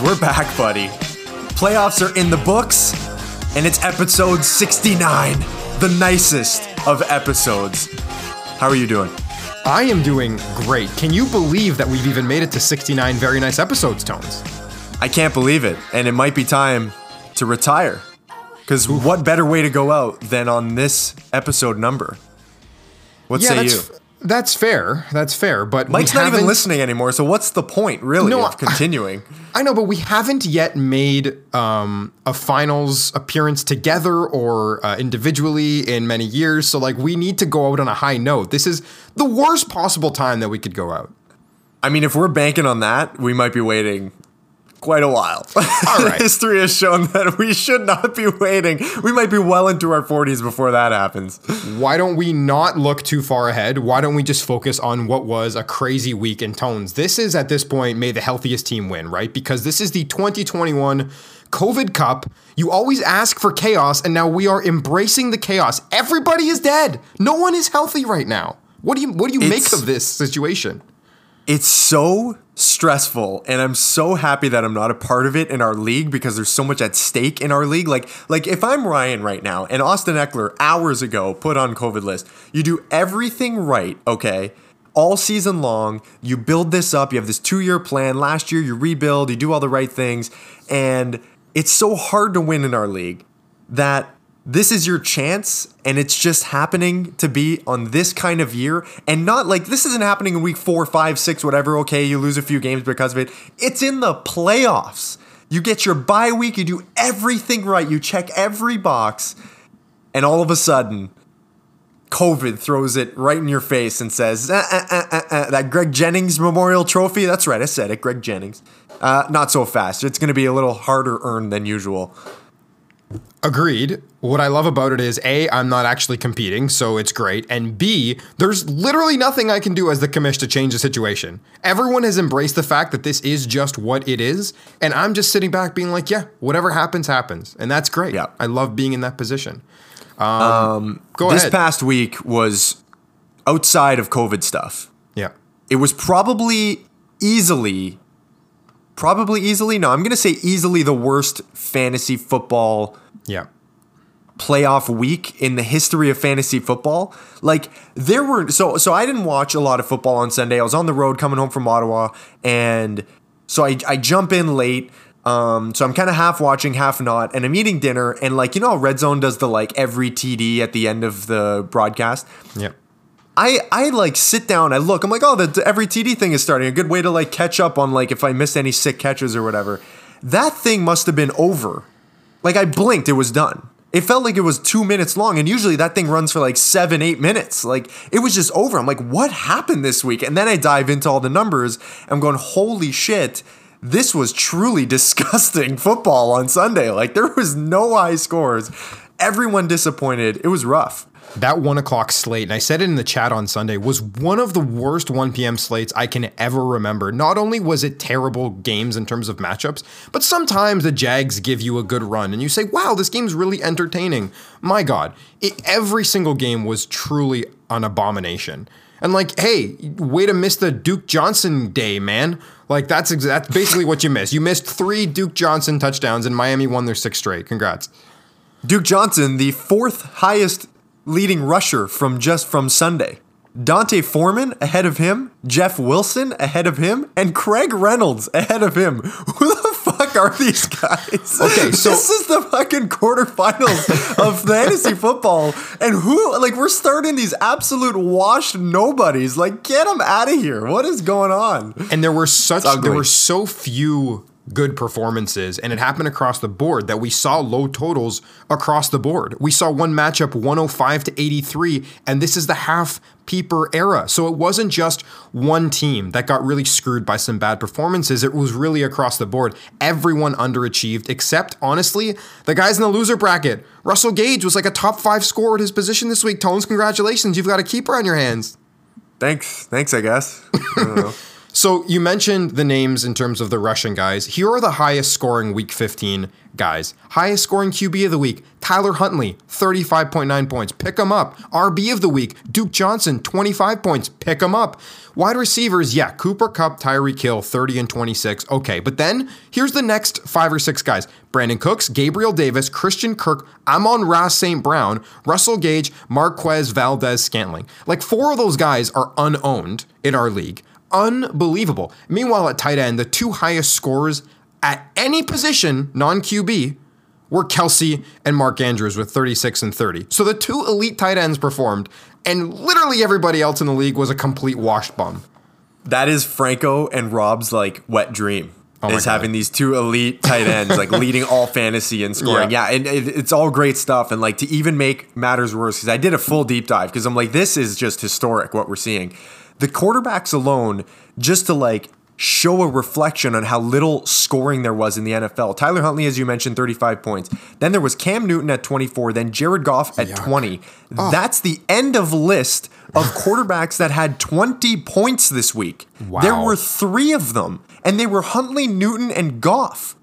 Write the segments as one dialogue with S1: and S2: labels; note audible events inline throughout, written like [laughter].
S1: We're back, buddy. Playoffs are in the books, and it's episode 69, the nicest of episodes. How are you doing?
S2: I am doing great. Can you believe that we've even made it to 69 very nice episodes, Tones?
S1: I can't believe it, and it might be time to retire. Because what better way to go out than on this episode number? What say
S2: that's,
S1: you?
S2: That's fair. That's fair. But
S1: Mike's not even listening anymore, so what's the point, really,
S2: No,
S1: of
S2: I-
S1: continuing?
S2: I know, but we haven't yet made um, a finals appearance together or uh, individually in many years. So, like, we need to go out on a high note. This is the worst possible time that we could go out.
S1: I mean, if we're banking on that, we might be waiting quite a while.
S2: All right. [laughs]
S1: History has shown that we should not be waiting. We might be well into our 40s before that happens.
S2: Why don't we not look too far ahead? Why don't we just focus on what was a crazy week in tones? This is at this point, may the healthiest team win, right? Because this is the 2021 COVID Cup. You always ask for chaos, and now we are embracing the chaos. Everybody is dead. No one is healthy right now. What do you what do you make of this situation?
S1: It's so stressful and I'm so happy that I'm not a part of it in our league because there's so much at stake in our league. Like like if I'm Ryan right now and Austin Ekeler hours ago put on COVID list, you do everything right, okay? All season long, you build this up, you have this 2-year plan. Last year you rebuild, you do all the right things and it's so hard to win in our league that this is your chance and it's just happening to be on this kind of year and not like this isn't happening in week four, five, six, whatever. Okay, you lose a few games because of it. It's in the playoffs. You get your bye week, you do everything right, you check every box, and all of a sudden, COVID throws it right in your face and says, uh, uh, uh, that Greg Jennings Memorial Trophy. That's right, I said it, Greg Jennings. Not so fast. It's going to be a little harder earned than usual.
S2: Agreed. What I love about it is A, I'm not actually competing, so it's great. And B, there's literally nothing I can do as the commish to change the situation. Everyone has embraced the fact that this is just what it is, and I'm just sitting back being like, yeah, whatever happens, happens. And that's great.
S1: Yeah.
S2: I love being in that position. Um, go
S1: this
S2: ahead.
S1: past week was outside of COVID stuff.
S2: yeah.
S1: It was probably easily, probably easily, no, I'm going to say easily the worst fantasy football
S2: Yeah.
S1: playoff week in the history of fantasy football. Like there were so so I didn't watch a lot of football on Sunday. I was on the road coming home from Ottawa and so I I jump in late. Um, so I'm kind of half watching, half not, and I'm eating dinner, and like you know, how Red Zone does the like every TD at the end of the broadcast.
S2: Yeah.
S1: I I like sit down, I look, I'm like, oh, the, every TD thing is starting. A good way to like catch up on like if I missed any sick catches or whatever. That thing must have been over. Like I blinked, it was done. It felt like it was two minutes long, and usually that thing runs for like seven, eight minutes. Like it was just over. I'm like, what happened this week? And then I dive into all the numbers. I'm going, holy shit. This was truly [laughs] disgusting football on Sunday. Like there was no high scores. Everyone disappointed. It was rough.
S2: That one o'clock slate, and I said it in the chat on Sunday, was one of the worst 1 p.m. slates I can ever remember. Not only was it terrible games in terms of matchups, but sometimes the Jags give you a good run and you say, wow, this game's really entertaining. My God, it, every single game was truly an abomination. And like, hey, way to miss the Duke Johnson day, man. Like that's ex- that's basically what you missed. You missed three Duke Johnson touchdowns, and Miami won their sixth straight. Congrats.
S1: Duke Johnson, the fourth highest leading rusher from just from Sunday. D'Onta Foreman ahead of him, Jeff Wilson ahead of him, and Craig Reynolds ahead of him. [laughs] Who the fuck are these guys?
S2: Okay, so-
S1: this is the fucking quarterfinals of [laughs] fantasy football, and who like we're starting these absolute washed nobodies. Like, get them out of here. What is going on?
S2: And there were such there were so few good performances and it happened across the board that we saw low totals across the board. We saw one matchup 105 to 83 and this is the half peeper era. So it wasn't just one team that got really screwed by some bad performances. It was really across the board. Everyone underachieved except honestly the guys in the loser bracket. Russell Gage was like a top 5 scorer at his position this week. Tones, congratulations. You've got a keeper on your hands.
S1: Thanks, thanks. I guess. I. [laughs]
S2: So you mentioned the names in terms of the Russian guys. Here are the highest scoring week 15 guys. Highest scoring QB of the week, Tyler Huntley, 35.9 points. Pick him up. RB of the week, Duke Johnson, 25 points. Pick him up. Wide receivers, yeah, Cooper Kupp, Tyreek Hill, 30 and 26. Okay, but then here's the next five or six guys Brandin Cooks, Gabriel Davis, Christian Kirk, Amon-Ra St. Brown, Russell Gage, Marquez Valdes-Scantling. Like four of those guys are unowned in our league. Unbelievable. Meanwhile, at tight end, the two highest scorers at any position, non QB, were Kelce and Mark Andrews with 36 and 30. So the two elite tight ends performed, and literally everybody else in the league was a complete washed bum.
S1: That is Franco and Rob's like wet dream.
S2: Oh
S1: is
S2: God.
S1: having these two elite tight ends like [laughs] leading all fantasy and scoring.
S2: Yeah.
S1: Yeah, and it, it's all great stuff. And like to even make matters worse, because I did a full deep dive because I'm like, this is just historic what we're seeing. The quarterbacks alone, just to like show a reflection on how little scoring there was in the NFL. Tyler Huntley, as you mentioned, 35 points. Then there was Cam Newton at 24. Then Jared Goff at 20. That's the end of list of [laughs] quarterbacks that had 20 points this week.
S2: Wow.
S1: There were three of them, and they were Huntley, Newton, and Goff.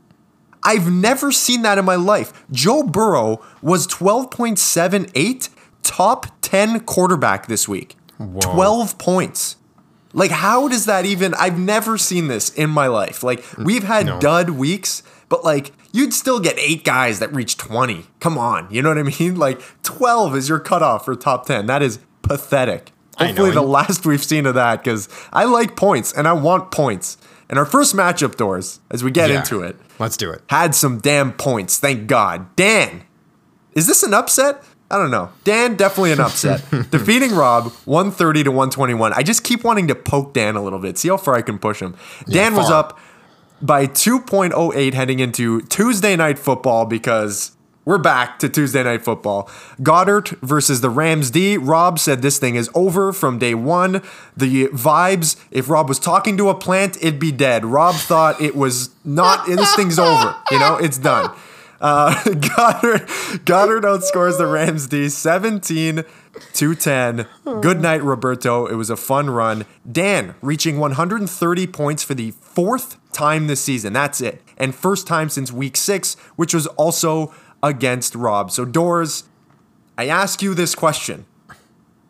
S1: I've never seen that in my life. Joe Burrow was 12.78, top 10 quarterback this week. 12 points. Like, how does that even? I've never seen this in my life. Like, mm, we've had
S2: No.
S1: dud weeks, but like, you'd still get eight guys that reach 20. Come on. You know what I mean? [laughs] Like, 12 is your cutoff for top 10. That is pathetic. Hopefully, the last we've seen of that, because I like points and I want points. And our first matchup doors, as we get
S2: Yeah.
S1: into it,
S2: Let's do it.
S1: had some damn points. Thank God. Dan, is this an upset? I don't know. Dan, definitely an upset. [laughs] Defeating Rob 130 to 121. I just keep wanting to poke Dan a little bit, see how far I can push him. Dan was up by 2.08 heading into Tuesday night football because we're back to Tuesday night football. Goedert versus the Rams D. Rob said this thing is over from day one. The vibes, if Rob was talking to a plant, it'd be dead. Rob thought it was not, this thing's over. You know, it's done. [laughs] Uh, [laughs] Goedert, Goedert outscores the Rams D 17 to 10. Good night, Roberto. It was a fun run. Dan reaching 130 points for the fourth time this season. That's it. And first time since week six, which was also against Rob. So, Doors, I ask you this question.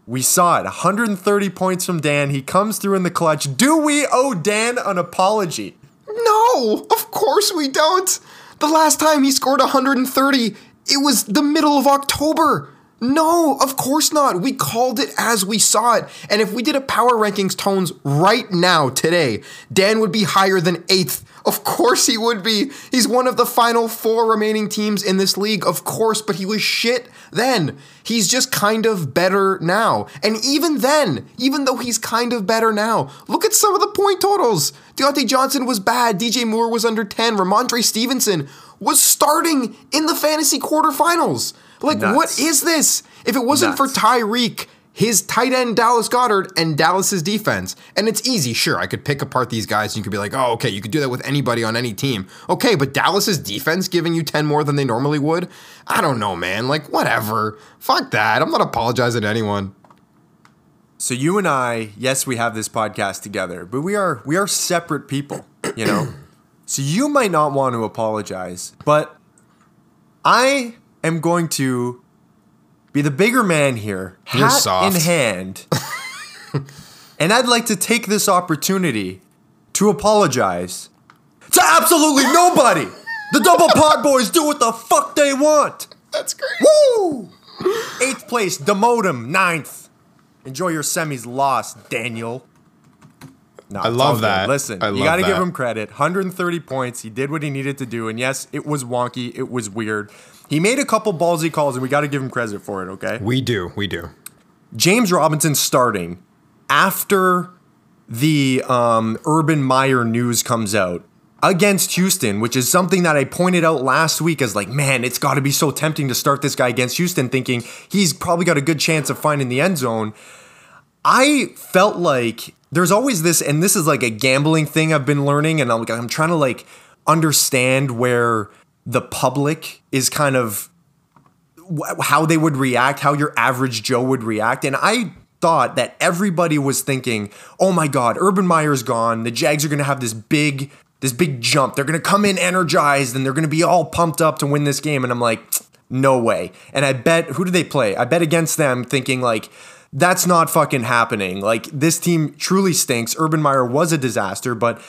S1: We saw it 130 points from Dan. He comes through in the clutch. Do we owe Dan an apology?
S2: No, of course we don't. The last time he scored 130, it was the middle of October. No, of course not. We called it as we saw it. And if we did a power rankings tones right now, today, Dan would be higher than eighth. Of course he would be. He's one of the final four remaining teams in this league, of course, but he was shit then. He's just kind of better now. And even then, even though he's kind of better now, look at some of the point totals. Diontae Johnson was bad. DJ Moore was under 10. Rhamondre Stevenson was starting in the fantasy quarterfinals. Like,
S1: Nuts.
S2: what is this? If it wasn't for Tyreek, his tight end Dallas Goedert, and Dallas's defense, and it's easy, sure, I could pick apart these guys and you could be like, oh, okay, you could do that with anybody on any team. Okay, but Dallas's defense giving you 10 more than they normally would? I don't know, man. Like, whatever. Fuck that. I'm not apologizing to anyone.
S1: So you and I, yes, we have this podcast together, but we are we are separate people, you know. [clears throat] so you might not want to apologize, but I am going to be the bigger man here,
S2: You're
S1: hat
S2: soft.
S1: in hand, and I'd like to take this opportunity to apologize to absolutely nobody. The double pod boys do what the fuck they want.
S2: That's great.
S1: Woo! Eighth place, demote him. Ninth. Enjoy your semis loss, Daniel. No,
S2: I love
S1: all good.
S2: that.
S1: Listen,
S2: I
S1: you got to give him credit. 130 points. He did what he needed to do. And yes, it was wonky. It was weird. He made a couple ballsy calls, and we got to give him credit for it, okay?
S2: We do. We do.
S1: James Robinson starting after the um, Urban Meyer news comes out against Houston, which is something that I pointed out last week as like, man, it's got to be so tempting to start this guy against Houston, thinking he's probably got a good chance of finding the end zone. I felt like there's always this, and this is like a gambling thing I've been learning, and I'm, I'm trying to like understand where the public is kind of how they would react, how your average Joe would react. And I thought that everybody was thinking, "Oh my God, Urban Meyer's gone. The Jags are going to have this big, this big jump. They're going to come in energized and they're going to be all pumped up to win this game." And I'm like, "No way!" And I bet who do they play? I bet against them, thinking like. That's not fucking happening. Like, this team truly stinks. Urban Meyer was a disaster, but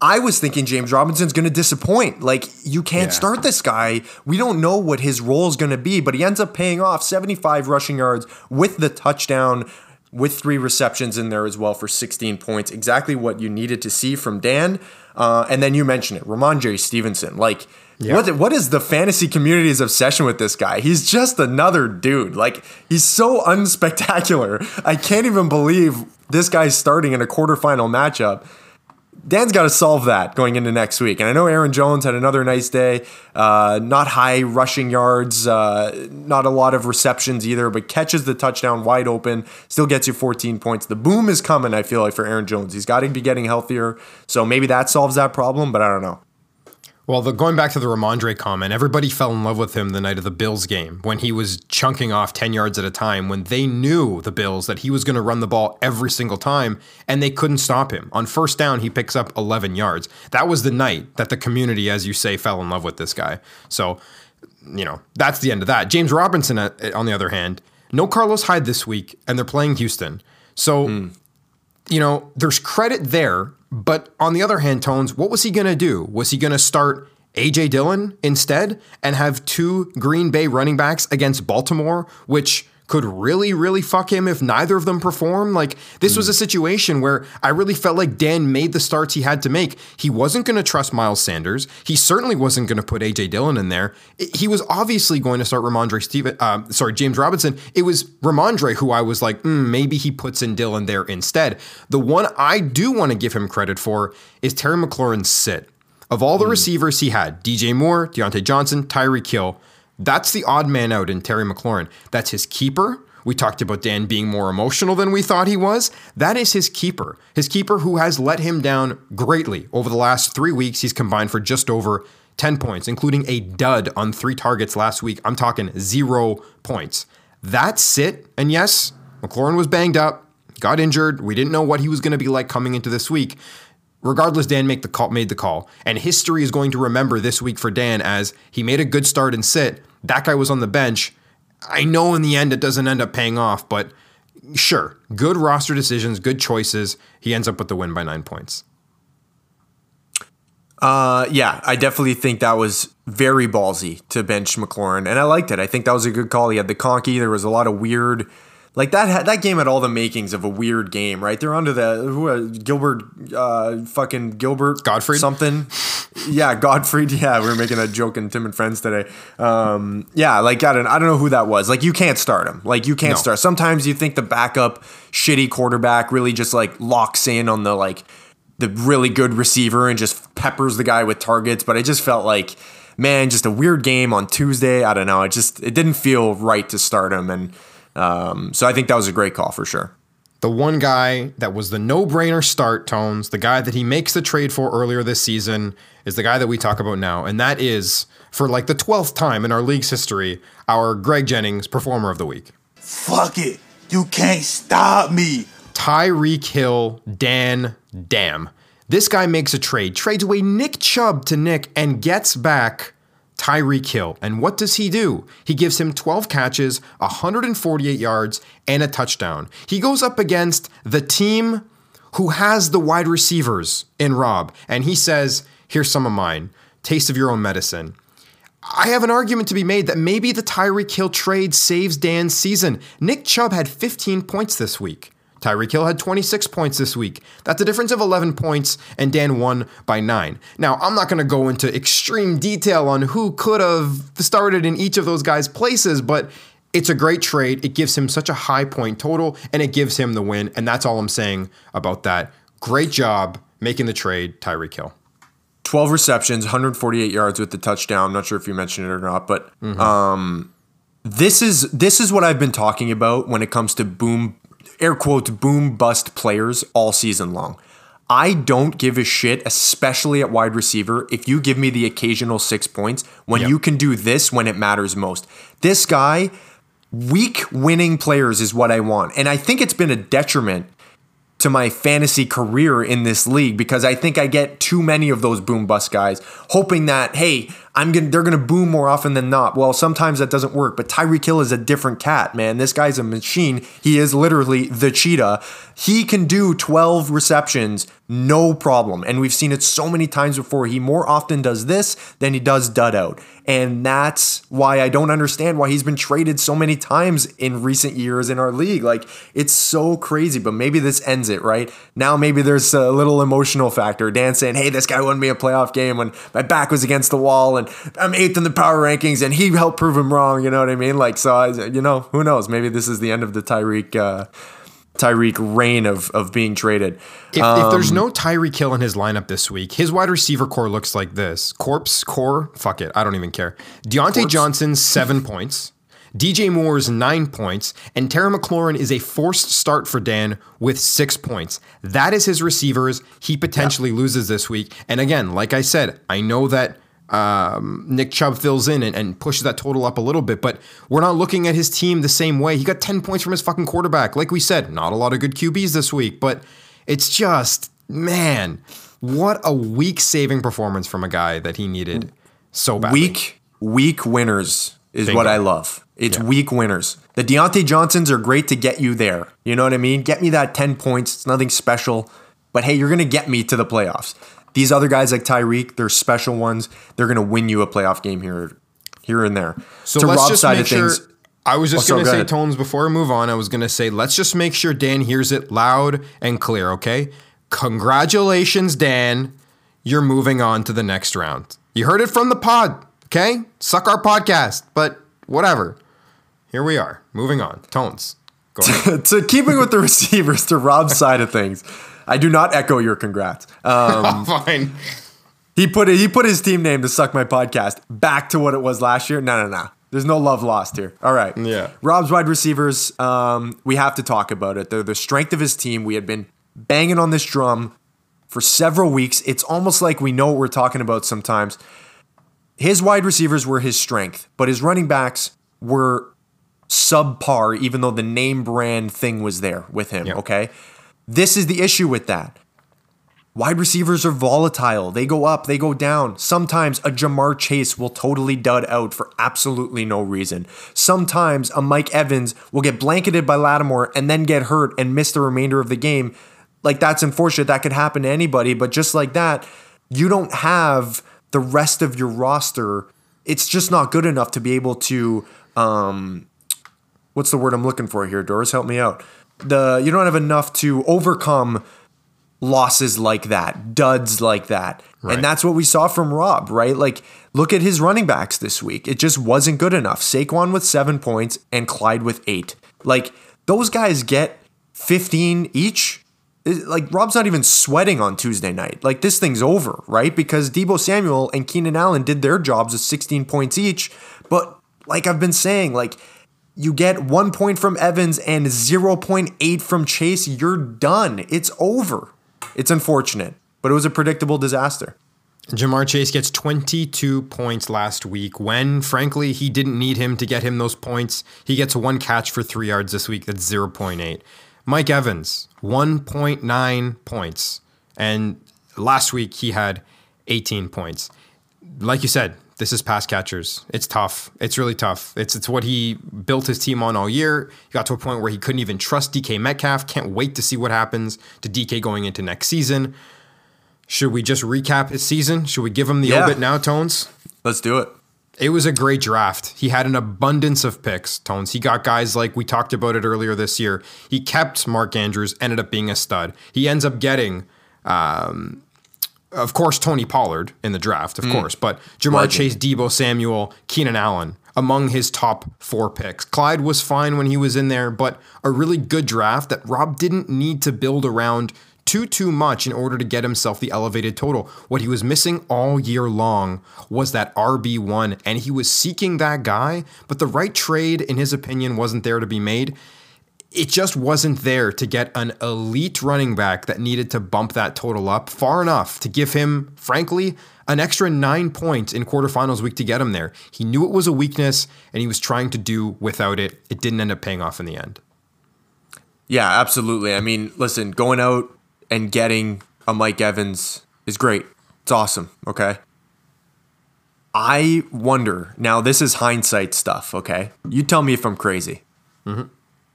S1: I was thinking James Robinson's going to disappoint. Like, you can't
S2: Yeah.
S1: start this guy. We don't know what his role is going to be, but he ends up paying off 75 rushing yards with the touchdown, with three receptions in there as well for 16 points. Exactly what you needed to see from Dan. Uh, and then you mentioned it, Ramon J. Stevenson. Like, what, what is the fantasy community's obsession with this guy? He's just another dude. Like, he's so unspectacular. I can't even believe this guy's starting in a quarterfinal matchup. Dan's got to solve that going into next week. And I know Aaron Jones had another nice day. Uh, not high rushing yards, uh, not a lot of receptions either, but catches the touchdown wide open, still gets you 14 points. The boom is coming, I feel like, for Aaron Jones. He's got to be getting healthier. So maybe that solves that problem, but I don't know.
S2: Well, the, going back to the Rhamondre comment, everybody fell in love with him the night of the Bills game when he was chunking off 10 yards at a time when they knew, the Bills, that he was going to run the ball every single time and they couldn't stop him. On first down, he picks up 11 yards. That was the night that the community, as you say, fell in love with this guy. So, you know, that's the end of that. James Robinson, uh, on the other hand, no Carlos Hyde this week and they're playing Houston. So, you know, there's credit there, but on the other hand, Tones, what was he going to do? Was he going to start AJ Dillon instead and have two Green Bay running backs against Baltimore, which could really, really fuck him if neither of them perform? Like, this was a situation where I really felt like Dan made the starts he had to make. He wasn't going to trust Miles Sanders. He certainly wasn't going to put AJ Dillon in there. He was obviously going to start Rhamondre Steven, uh, sorry, James Robinson. It was Rhamondre who I was like, mm, maybe he puts in Dillon there instead. The one I do want to give him credit for is Terry McLaurin's sit. Of all the receivers he had, DJ Moore, Diontae Johnson, Tyreek Hill, that's the odd man out in Terry McLaurin. That's his keeper. We talked about Dan being more emotional than we thought he was. That is his keeper. His keeper who has let him down greatly. Over the last three weeks, he's combined for just over 10 points, including a dud on three targets last week. I'm talking zero points. That's it. And yes, McLaurin was banged up, got injured. We didn't know what he was going to be like coming into this week. Regardless, Dan make the call, made the call. And history is going to remember this week for Dan as he made a good start and sit. That guy was on the bench. I know in the end it doesn't end up paying off, but sure, good roster decisions, good choices. He ends up with the win by nine points.
S1: Uh, yeah, I definitely think that was very ballsy to bench McLaurin, and I liked it. I think that was a good call. He had the conky. There was a lot of weird, like that. That game had all the makings of a weird game, right? They're under the who uh, Gilbert, uh, fucking Gilbert
S2: Gottfried?
S1: something. yeah, Godfrey. [laughs] Yeah, we were making a joke in Tim and Friends today. Um, yeah, like I don't, I don't know who that was. Like you can't start him. Like you can't
S2: No.
S1: start. Sometimes you think the backup shitty quarterback really just like locks in on the like the really good receiver and just peppers the guy with targets. But I just felt like, man, just a weird game on Tuesday. I don't know. It just it didn't feel right to start him, and um, so I think that was a great call for sure.
S2: The one guy that was the no brainer start tones, the guy that he makes the trade for earlier this season, is the guy that we talk about now. And that is, for like the 12th time in our league's history, our Greg Jennings Performer of the Week.
S3: Fuck it. You can't stop me.
S2: Tyreek Hill, Dan damn. This guy makes a trade, trades away Nick Chubb to Nick, and gets back Tyreek Hill. And what does he do? He gives him 12 catches, 148 yards, and a touchdown. He goes up against the team who has the wide receivers in Rob, and he says, Here's some of mine. Taste of your own medicine. I have an argument to be made that maybe the Tyreek Hill trade saves Dan's season. Nick Chubb had 15 points this week. Tyreek Hill had 26 points this week. That's a difference of 11 points, and Dan won by 9. Now, I'm not going to go into extreme detail on who could have started in each of those guys' places, but it's a great trade. It gives him such a high point total, and it gives him the win, and that's all I'm saying about that. Great job making the trade, Tyreek Hill.
S1: 12 receptions, 148 yards with the touchdown. I'm not sure if you mentioned it or not, but um, this is this is what I've been talking about when it comes to boom air quotes boom bust players all season long. I don't give a shit, especially at wide receiver, if you give me the occasional six points when
S2: Yep.
S1: you can do this when it matters most. This guy weak winning players is what I want. And I think it's been a detriment to my fantasy career in this league because I think I get too many of those boom bust guys, hoping that hey, I'm gonna they're gonna boom more often than not. Well, sometimes that doesn't work. But Tyreek Hill is a different cat, man. This guy's a machine. He is literally the cheetah. He can do 12 receptions, no problem. And we've seen it so many times before. He more often does this than he does dud out. And that's why I don't understand why he's been traded so many times in recent years in our league. Like, it's so crazy, but maybe this ends it, right? Now, maybe there's a little emotional factor. Dan saying, hey, this guy won me a playoff game when my back was against the wall and I'm eighth in the power rankings and he helped prove him wrong. You know what I mean? Like, so, I, you know, who knows? Maybe this is the end of the Tyreek. Uh, Tyreek reign of of being traded.
S2: If, um, if, there's no Tyreek Hill in his lineup this week, his wide receiver core looks like this: Corpse core, fuck it, I don't even care. Diontae Corpse? Johnson seven [laughs] points, DJ Moore's nine points, and Terry McLaurin is a forced start for Dan with six points. That is his receivers. He potentially yeah. loses this week. And again, like I said, I know that um, Nick Chubb fills in and, and, pushes that total up a little bit, but we're not looking at his team the same way. He got 10 points from his fucking quarterback. Like we said, not a lot of good QBs this week, but it's just, man, what a weak saving performance from a guy that he needed so badly.
S1: Weak, weak winners is Bingo. what I love. It's yeah. weak winners. The Diontae Johnsons are great to get you there. You know what I mean? Get me that 10 points. It's nothing special. But hey, you're going to get me to the playoffs. These other guys like Tyreek, they're special ones. They're going to win you a playoff game here, here and there.
S2: So to let's Rob's just side make sure. Things, I was just oh, going to say, ahead. Tones, before I move on, I was going to say, let's just make sure Dan hears it loud and clear, okay? Congratulations, Dan. You're moving on to the next round. You heard it from the pod, okay? Suck our podcast, but whatever. Here we are, moving on. Tones.
S1: to, [laughs] to keeping with the receivers, to Rob's side of things. I do not echo your congrats. Um, [laughs]
S2: Fine.
S1: He put it, he put his team name to suck my podcast back to what it was last year. No, no, no. There's no love lost here. All right.
S2: Yeah.
S1: Rob's wide receivers. Um, we have to talk about it. They're the strength of his team. We had been banging on this drum for several weeks. It's almost like we know what we're talking about sometimes. His wide receivers were his strength, but his running backs were subpar, even though the name brand thing was there with him. Yep. Okay. This is the issue with that. Wide receivers are volatile. They go up, they go down. Sometimes a Ja'Marr Chase will totally dud out for absolutely no reason. Sometimes a Mike Evans will get blanketed by Lattimore and then get hurt and miss the remainder of the game. Like that's unfortunate. That could happen to anybody, but just like that, you don't have the rest of your roster. It's just not good enough to be able to um what's the word I'm looking for here? Doris, help me out the you don't have enough to overcome losses like that, duds like that. Right. And that's what we saw from Rob, right? Like, look at his running backs this week. It just wasn't good enough. Saquon with seven points and Clyde with eight. Like, those guys get 15 each. Like, Rob's not even sweating on Tuesday night. Like, this thing's over, right? Because Deebo Samuel and Keenan Allen did their jobs with 16 points each. But, like I've been saying, like, you get one point from Evans and 0.8 from Chase, you're done. It's over. It's unfortunate, but it was a predictable disaster.
S2: Ja'Marr Chase gets 22 points last week when, frankly, he didn't need him to get him those points. He gets one catch for three yards this week. That's 0.8. Mike Evans, 1.9 points. And last week he had 18 points. Like you said, this is pass catchers. It's tough. It's really tough. It's it's what he built his team on all year. He got to a point where he couldn't even trust DK Metcalf. Can't wait to see what happens to DK going into next season. Should we just recap his season? Should we give him the yeah. obit now, Tones?
S1: Let's do it.
S2: It was a great draft. He had an abundance of picks, Tones. He got guys like we talked about it earlier this year. He kept Mark Andrews, ended up being a stud. He ends up getting um, of course, Tony Pollard in the draft, of mm. course, but Ja'Marr Legend. Chase, Deebo Samuel, Keenan Allen among his top four picks. Clyde was fine when he was in there, but a really good draft that Rob didn't need to build around too too much in order to get himself the elevated total. What he was missing all year long was that RB1 and he was seeking that guy, but the right trade in his opinion wasn't there to be made it just wasn't there to get an elite running back that needed to bump that total up far enough to give him, frankly, an extra nine points in quarterfinals week to get him there. He knew it was a weakness and he was trying to do without it. It didn't end up paying off in the end.
S1: Yeah, absolutely. I mean, listen, going out and getting a Mike Evans is great. It's awesome. Okay. I wonder now, this is hindsight stuff. Okay. You tell me if I'm crazy. Mm-hmm.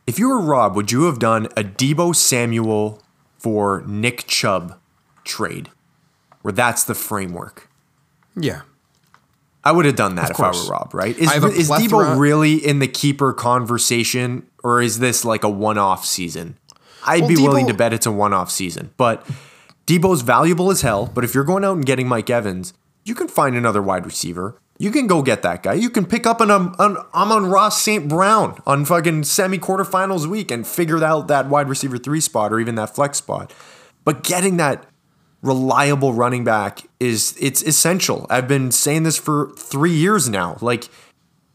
S1: If you were Rob, would you have done a Deebo Samuel for Nick Chubb trade where that's the framework?
S2: Yeah.
S1: I would have done that if I were Rob, right? Is, is Deebo really in the keeper conversation, or is this like a one-off season? I'd
S2: Well,
S1: be willing to bet it's a one-off season, but Deebo's valuable as hell. But if you're going out and getting Mike Evans, you can find another wide receiver. You can go get that guy. You can pick up an, um, an Amon-Ra St. Brown on fucking semi quarterfinals week and figure out that wide receiver three spot or even that flex spot. But getting that reliable running back is it's essential. I've been saying this for three years now. Like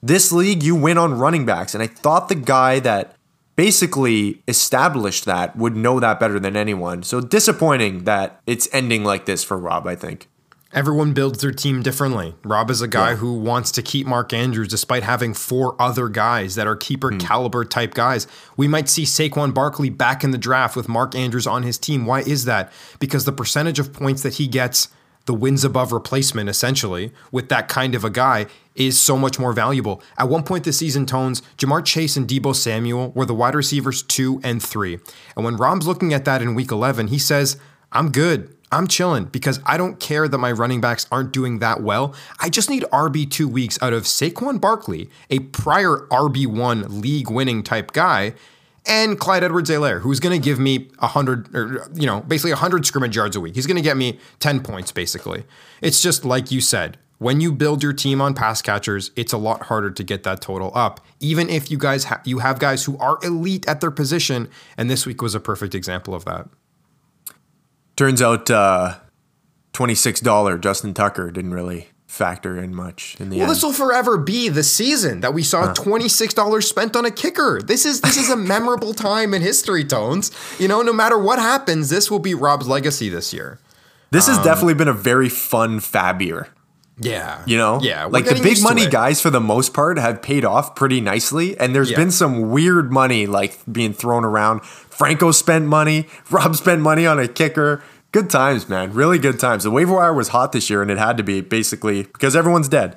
S1: this league, you win on running backs, and I thought the guy that basically established that would know that better than anyone. So disappointing that it's ending like this for Rob. I think.
S2: Everyone builds their team differently. Rob is a guy
S1: Yeah.
S2: who wants to keep Mark Andrews despite having four other guys that are keeper hmm. caliber type guys. We might see Saquon Barkley back in the draft with Mark Andrews on his team. Why is that? Because the percentage of points that he gets, the wins above replacement essentially, with that kind of a guy is so much more valuable. At one point this season, Tones, Ja'Marr Chase and Deebo Samuel were the wide receivers two and three. And when Rob's looking at that in week 11, he says, I'm good. I'm chilling because I don't care that my running backs aren't doing that well. I just need RB2 weeks out of Saquon Barkley, a prior RB1 league winning type guy, and Clyde Edwards-Helaire, who's going to give me 100, or, you know, basically 100 scrimmage yards a week. He's going to get me 10 points, basically. It's just like you said. When you build your team on pass catchers, it's a lot harder to get that total up. Even if you guys ha- you have guys who are elite at their position, and this week was a perfect example of that.
S1: Turns out, uh, twenty-six dollar Justin Tucker didn't really factor in much in the
S2: Well,
S1: end.
S2: this will forever be the season that we saw six dollars spent on a kicker. This is this is a [laughs] memorable time in history, Tones. You know, no matter what happens, this will be Rob's legacy this year.
S1: this has definitely been a very fun FAAB year.
S2: Yeah,
S1: You know,
S2: yeah.
S1: like the big money guys for the most part have paid off pretty nicely, and there's
S2: Yeah.
S1: been some weird money like being thrown around. Franco spent money, [laughs] Rob spent money on a kicker. Good times, man. Really good times. The waiver wire was hot this year, and it had to be basically because everyone's dead.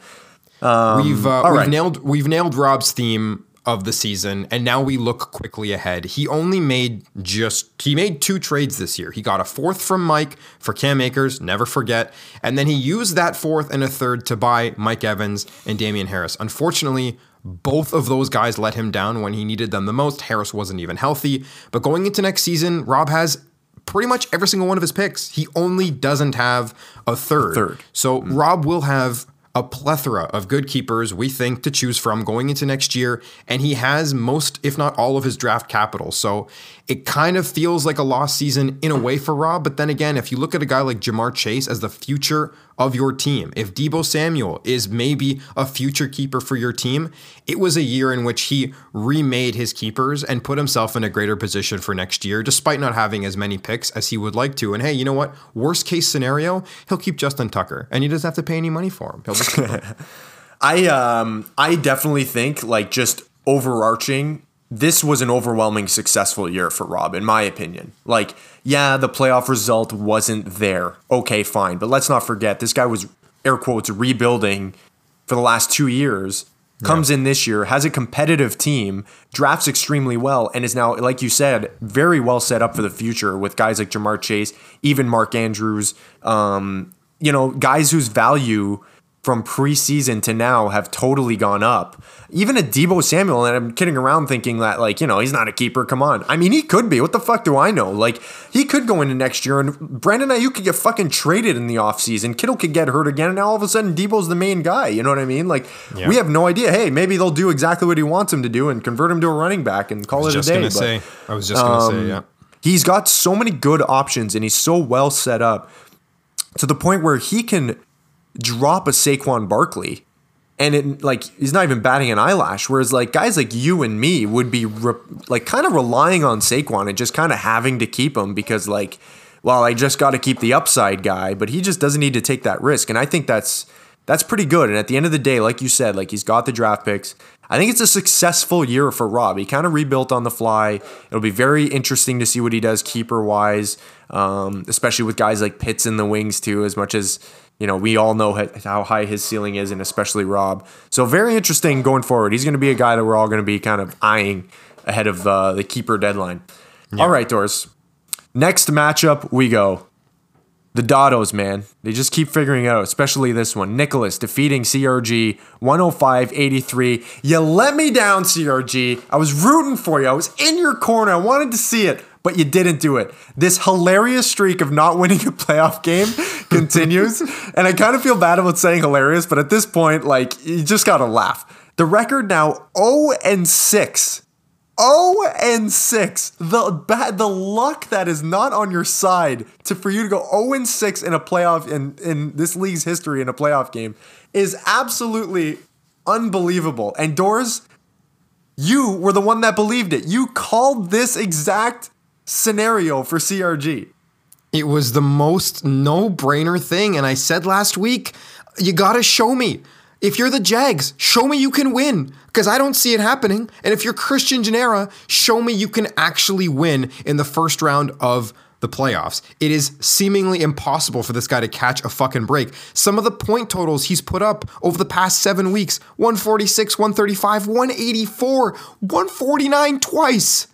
S2: we've uh, we've
S1: right.
S2: nailed we've nailed Rob's theme of the season, and now we look quickly ahead. He only made just he made two trades this year. He got a fourth from Mike for Cam Akers, never forget, and then he used that fourth and a third to buy Mike Evans and Damien Harris. Unfortunately. Both of those guys let him down when he needed them the most. Harris wasn't even healthy. But going into next season, Rob has pretty much every single one of his picks. He only doesn't have a third.
S1: third.
S2: So hmm. Rob will have a plethora of good keepers we think to choose from going into next year and he has most if not all of his draft capital so it kind of feels like a lost season in a way for Rob but then again if you look at a guy like Ja'Marr Chase as the future of your team if Deebo Samuel is maybe a future keeper for your team it was a year in which he remade his keepers and put himself in a greater position for next year despite not having as many picks as he would like to. And hey you know what? Worst case scenario he'll keep Justin Tucker and he doesn't have to pay any money for him. Him. [laughs]
S1: I um I definitely think like just overarching this was an overwhelming successful year for Rob in my opinion. Like yeah, the playoff result wasn't there. Okay, fine, but let's not forget this guy was air quotes rebuilding for the last 2 years. Comes in this year, has a competitive team, drafts extremely well, and is now, like you said, very well set up for the future with guys like Ja'Marr Chase, even Mark Andrews, um, you know, guys whose value from preseason to now have totally gone up. Even a Deebo Samuel, and I'm kidding around thinking that, like, you know, he's not a keeper. Come on. I mean, he could be. What the fuck do I know? Like, he could go into next year, and Brandon Aiyuk could get fucking traded in the offseason. Kittle could get hurt again, and now all of a sudden Deebo's the main guy. You know what I mean? Like, we have no idea. Hey, maybe they'll do exactly what he wants him to do and convert him to a running back and call it a day. But-
S2: say I was just gonna say um, yeah
S1: He's got so many good options and he's so well set up to the point where he can drop a Saquon Barkley and it like he's not even batting an eyelash. Whereas like guys like you and me would be re- like kind of relying on Saquon and just kind of having to keep him because like well, I just got to keep the upside guy, but he just doesn't need to take that risk. And I think that's that's pretty good. And at the end of the day, like you said, like he's got the draft picks. I think it's a successful year for Rob. He kind of rebuilt on the fly. It'll be very interesting to see what he does keeper wise, um, especially with guys like Pitts in the wings too. As much as you know, we all know how high his ceiling is, and especially Rob. So very interesting going forward. He's going to be a guy that we're all going to be kind of eyeing ahead of uh, the keeper deadline. Yeah. All right, Doors. Next matchup, we go. The Dottos, man. They just keep figuring it out, especially this one. Nicholas defeating CRG 105 83. You let me down, CRG. I was rooting for you. I was in your corner. I wanted to see it, but you didn't do it. This hilarious streak of not [laughs] winning a playoff game continues. [laughs] and I kind of feel bad about saying hilarious, but at this point, like, you just got to laugh. The record now 0 and 6 0 and 6. The bad the luck that is not on your side to for you to go 0 and 6 in a playoff in in this league's history in a playoff game is absolutely unbelievable. And Doors, you were the one that believed it. You called this exact scenario for CRG.
S2: It was the most no-brainer thing and I said last week, you got to show me. If you're the Jags, show me you can win because I don't see it happening. And if you're Christian Genera, show me you can actually win in the first round of the playoffs. It is seemingly impossible for this guy to catch a fucking break. Some of the point totals he's put up over the past seven weeks 146, 135, 184, 149 twice.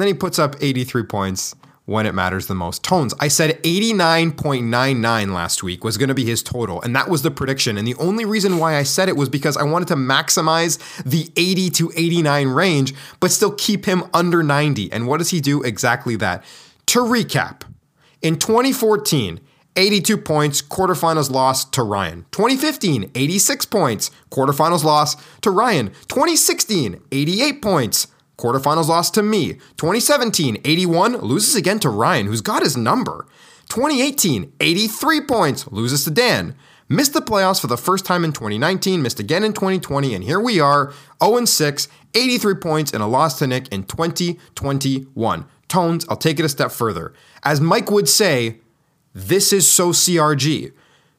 S2: And then he puts up 83 points when it matters the most. Tones, I said 89.99 last week was going to be his total, and that was the prediction. And the only reason why I said it was because I wanted to maximize the 80 to 89 range, but still keep him under 90. And what does he do? Exactly that. To recap, in 2014, 82 points, quarterfinals loss to Ryan. 2015, 86 points, quarterfinals loss to Ryan. 2016, 88 points, Quarterfinals loss to me. 2017, 81, loses again to Ryan, who's got his number. 2018, 83 points, loses to Dan. Missed the playoffs for the first time in 2019, missed again in 2020, and here we are, 0 6, 83 points, and a loss to Nick in 2021. Tones, I'll take it a step further. As Mike would say, this is so CRG.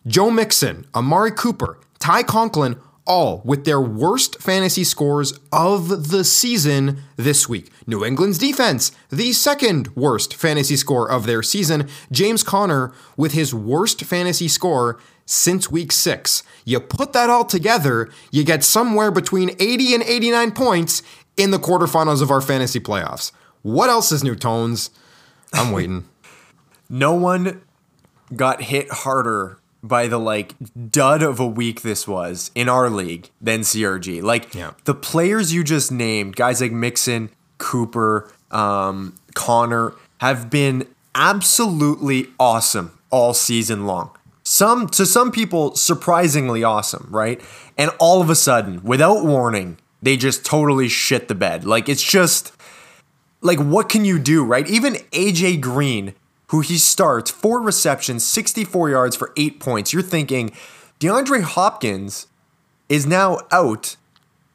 S2: Joe Mixon, Amari Cooper, Ty Conklin all with their worst fantasy scores of the season this week. New England's defense, the second worst fantasy score of their season. James Conner with his worst fantasy score since week six. You put that all together, you get somewhere between 80 and 89 points in the quarterfinals of our fantasy playoffs. What else is new tones? I'm waiting. [laughs]
S1: no one got hit harder by the like dud of a week this was in our league than CRG. Like yeah. the players you just named, guys like Mixon, Cooper, um, Conner, have been absolutely awesome all season long. Some to some people surprisingly awesome, right? And all of a sudden, without warning, they just totally shit the bed. Like it's just like what can you do, right? Even AJ Green who he starts four receptions, 64 yards for eight points. You're thinking DeAndre Hopkins is now out.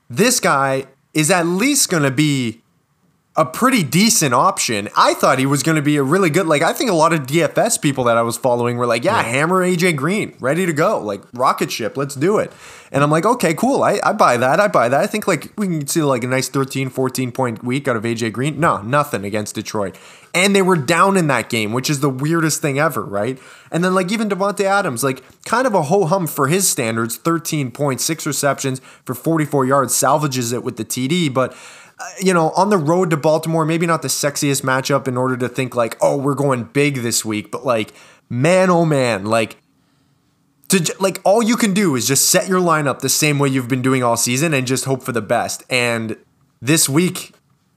S1: This guy is at least going to be a pretty decent option. I thought he was going to be a really good. Like I think a lot of DFS people that I was following were like, "Yeah, yeah. hammer AJ Green, ready to go, like rocket ship, let's do it." And I'm like, "Okay, cool. I, I buy that. I buy that. I think like we can see like a nice 13, 14 point week out of AJ Green. No, nothing against Detroit, and they were down in that game, which is the weirdest thing ever, right? And then like even Davante Adams, like kind of a ho hum for his standards, 13 points, six receptions for 44 yards, salvages it with the TD, but you know, on the road to Baltimore, maybe not the sexiest matchup in order to think like, oh, we're going big this week, but like, man, oh man, like, to like all you can do is just set your lineup the same way you've been doing all season and just hope for the best. And this week,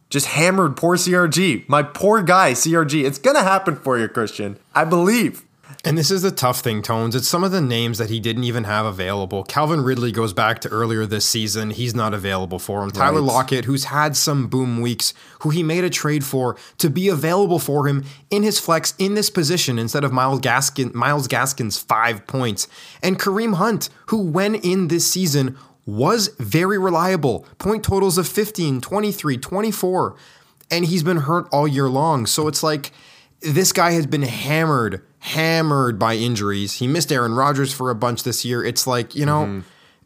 S1: just hammered poor CRG, my poor guy CRG. It's gonna happen for you, Christian. I believe.
S2: And this is the tough thing, Tones. It's some of the names that he didn't even have available. Calvin Ridley goes back to earlier this season. He's not available for him. Tyler right. Lockett, who's had some boom weeks, who he made a trade for to be available for him in his flex in this position instead of Myles Gaskin, Myles Gaskin's five points. And Kareem Hunt, who when in this season was very reliable. Point totals of 15, 23, 24. And he's been hurt all year long. So it's like this guy has been hammered, hammered by injuries. He missed Aaron Rodgers for a bunch this year. It's like, you know,
S1: Mm-hmm.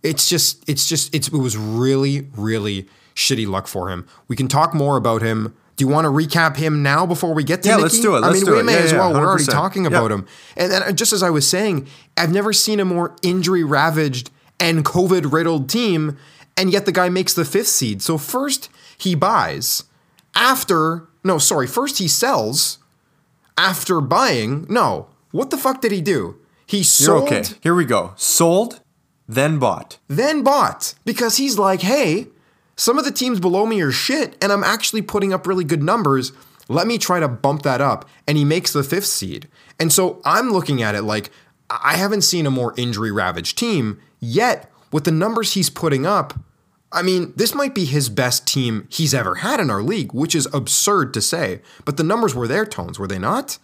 S2: it's just, it's just, it's, it was really, really shitty luck for him. We can talk more about him. Do you want to recap him now before we get to
S1: Yeah,
S2: Nicky?
S1: let's do it.
S2: I
S1: Let's
S2: mean,
S1: do
S2: we
S1: it.
S2: may
S1: Yeah,
S2: as
S1: yeah,
S2: well. We're already
S1: 100%.
S2: talking
S1: Yeah.
S2: about him. And then, just as I was saying, I've never seen a more injury ravaged and COVID riddled team, and yet the guy makes the fifth seed. So first he buys, after no, sorry, first he sells, after buying. No, what the fuck did he do? He
S1: You're
S2: sold,
S1: okay. Here we go. Sold, then bought.
S2: then bought because he's like, hey, some of the teams below me are shit, and I'm actually putting up really good numbers. Let me try to bump that up. And he makes the fifth seed. And so I'm looking at it like I haven't seen a more injury ravaged team yet. With the numbers he's putting up, I mean, this might be his best team he's ever had in our league, which is absurd to say. But the numbers were their Tones, were they not?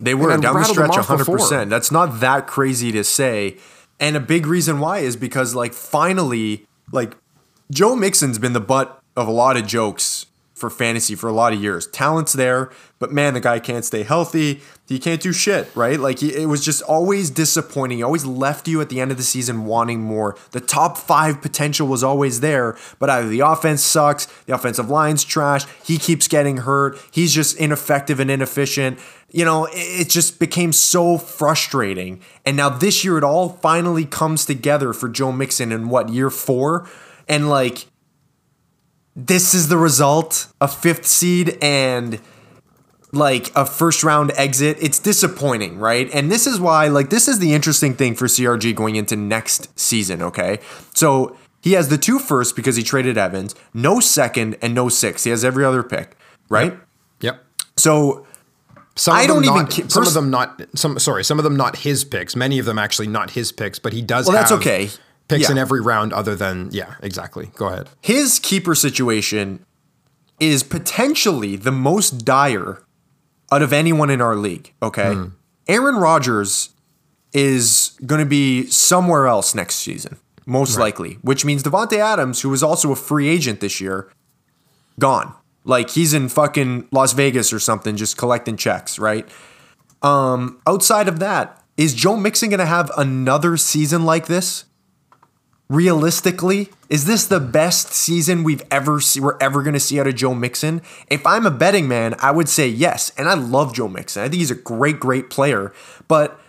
S1: They were down the stretch
S2: off
S1: 100%. That's not that crazy to say. And a big reason why is because, like, finally, like, Joe Mixon's been the butt of a lot of jokes for fantasy for a lot of years. Talent's there, but man, the guy can't stay healthy. He can't do shit, right? Like, he- it was just always disappointing. He always left you at the end of the season wanting more. The top five potential was always there, but either the offense sucks, the offensive line's trash, he keeps getting hurt, he's just ineffective and inefficient. You know, it it just became so frustrating. And now this year, it all finally comes together for Joe Mixon in what, year four? And like, this is the result a fifth seed and like a first round exit it's disappointing right and this is why like this is the interesting thing for crg going into next season okay so he has the two first because he traded evans no second and no six he has every other pick right
S2: Yep.
S1: so
S2: Some
S1: I
S2: of them
S1: don't even
S2: not, some
S1: pers-
S2: of them not some sorry, some of them not his picks. Many of them actually not his picks, but he does
S1: Well, that's okay.
S2: Picks
S1: Yeah.
S2: in every round other than yeah, exactly. Go ahead.
S1: his keeper situation is potentially the most dire out of anyone in our league. Okay. Aaron Rodgers is going to be somewhere else next season, most likely, which means Davante Adams, who was also a free agent this year, gone. Like he's in fucking Las Vegas or something, just collecting checks, right? Um, outside of that, is Joe Mixon going to have another season like this? Realistically, is this the best season we've ever see, we're ever going to see out of Joe Mixon? If I'm a betting man, I would say yes. And I love Joe Mixon. I think he's a great, great player. But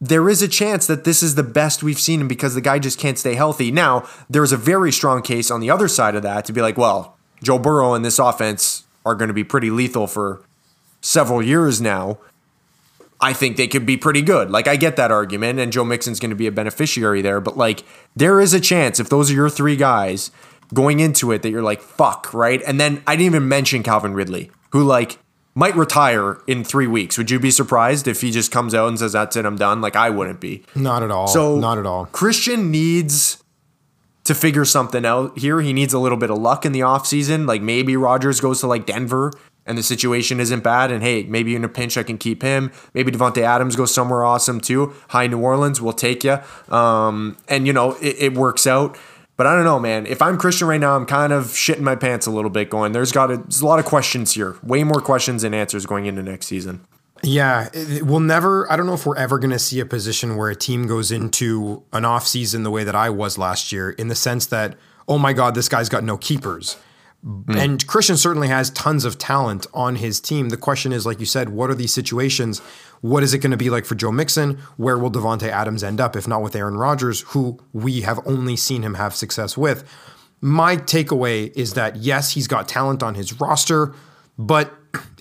S1: there is a chance that this is the best we've seen him because the guy just can't stay healthy. Now, there's a very strong case on the other side of that to be like, well, Joe Burrow and this offense are going to be pretty lethal for several years now. I think they could be pretty good. Like I get that argument, and Joe Mixon's going to be a beneficiary there. But like, there is a chance if those are your three guys going into it that you're like, fuck, right? And then I didn't even mention Calvin Ridley, who like might retire in three weeks. Would you be surprised if he just comes out and says, "That's it, I'm done"? Like I wouldn't be.
S2: Not at all.
S1: So
S2: not at all.
S1: Christian needs to figure something out here. He needs a little bit of luck in the offseason. Like maybe Rodgers goes to like Denver and the situation isn't bad. And hey, maybe in a pinch I can keep him. Maybe Davante Adams goes somewhere awesome too. Hi New Orleans, we'll take you. Um, and you know it, it works out. But I don't know, man. If I'm Christian right now, I'm kind of shitting my pants a little bit. Going, there's got a, there's a lot of questions here. Way more questions than answers going into next season.
S2: Yeah, we'll never. I don't know if we're ever going to see a position where a team goes into an off season the way that I was last year, in the sense that, oh my God, this guy's got no keepers. Hmm. And Christian certainly has tons of talent on his team. The question is, like you said, what are these situations? What is it going to be like for Joe Mixon? Where will Davante Adams end up, if not with Aaron Rodgers, who we have only seen him have success with? My takeaway is that yes, he's got talent on his roster, but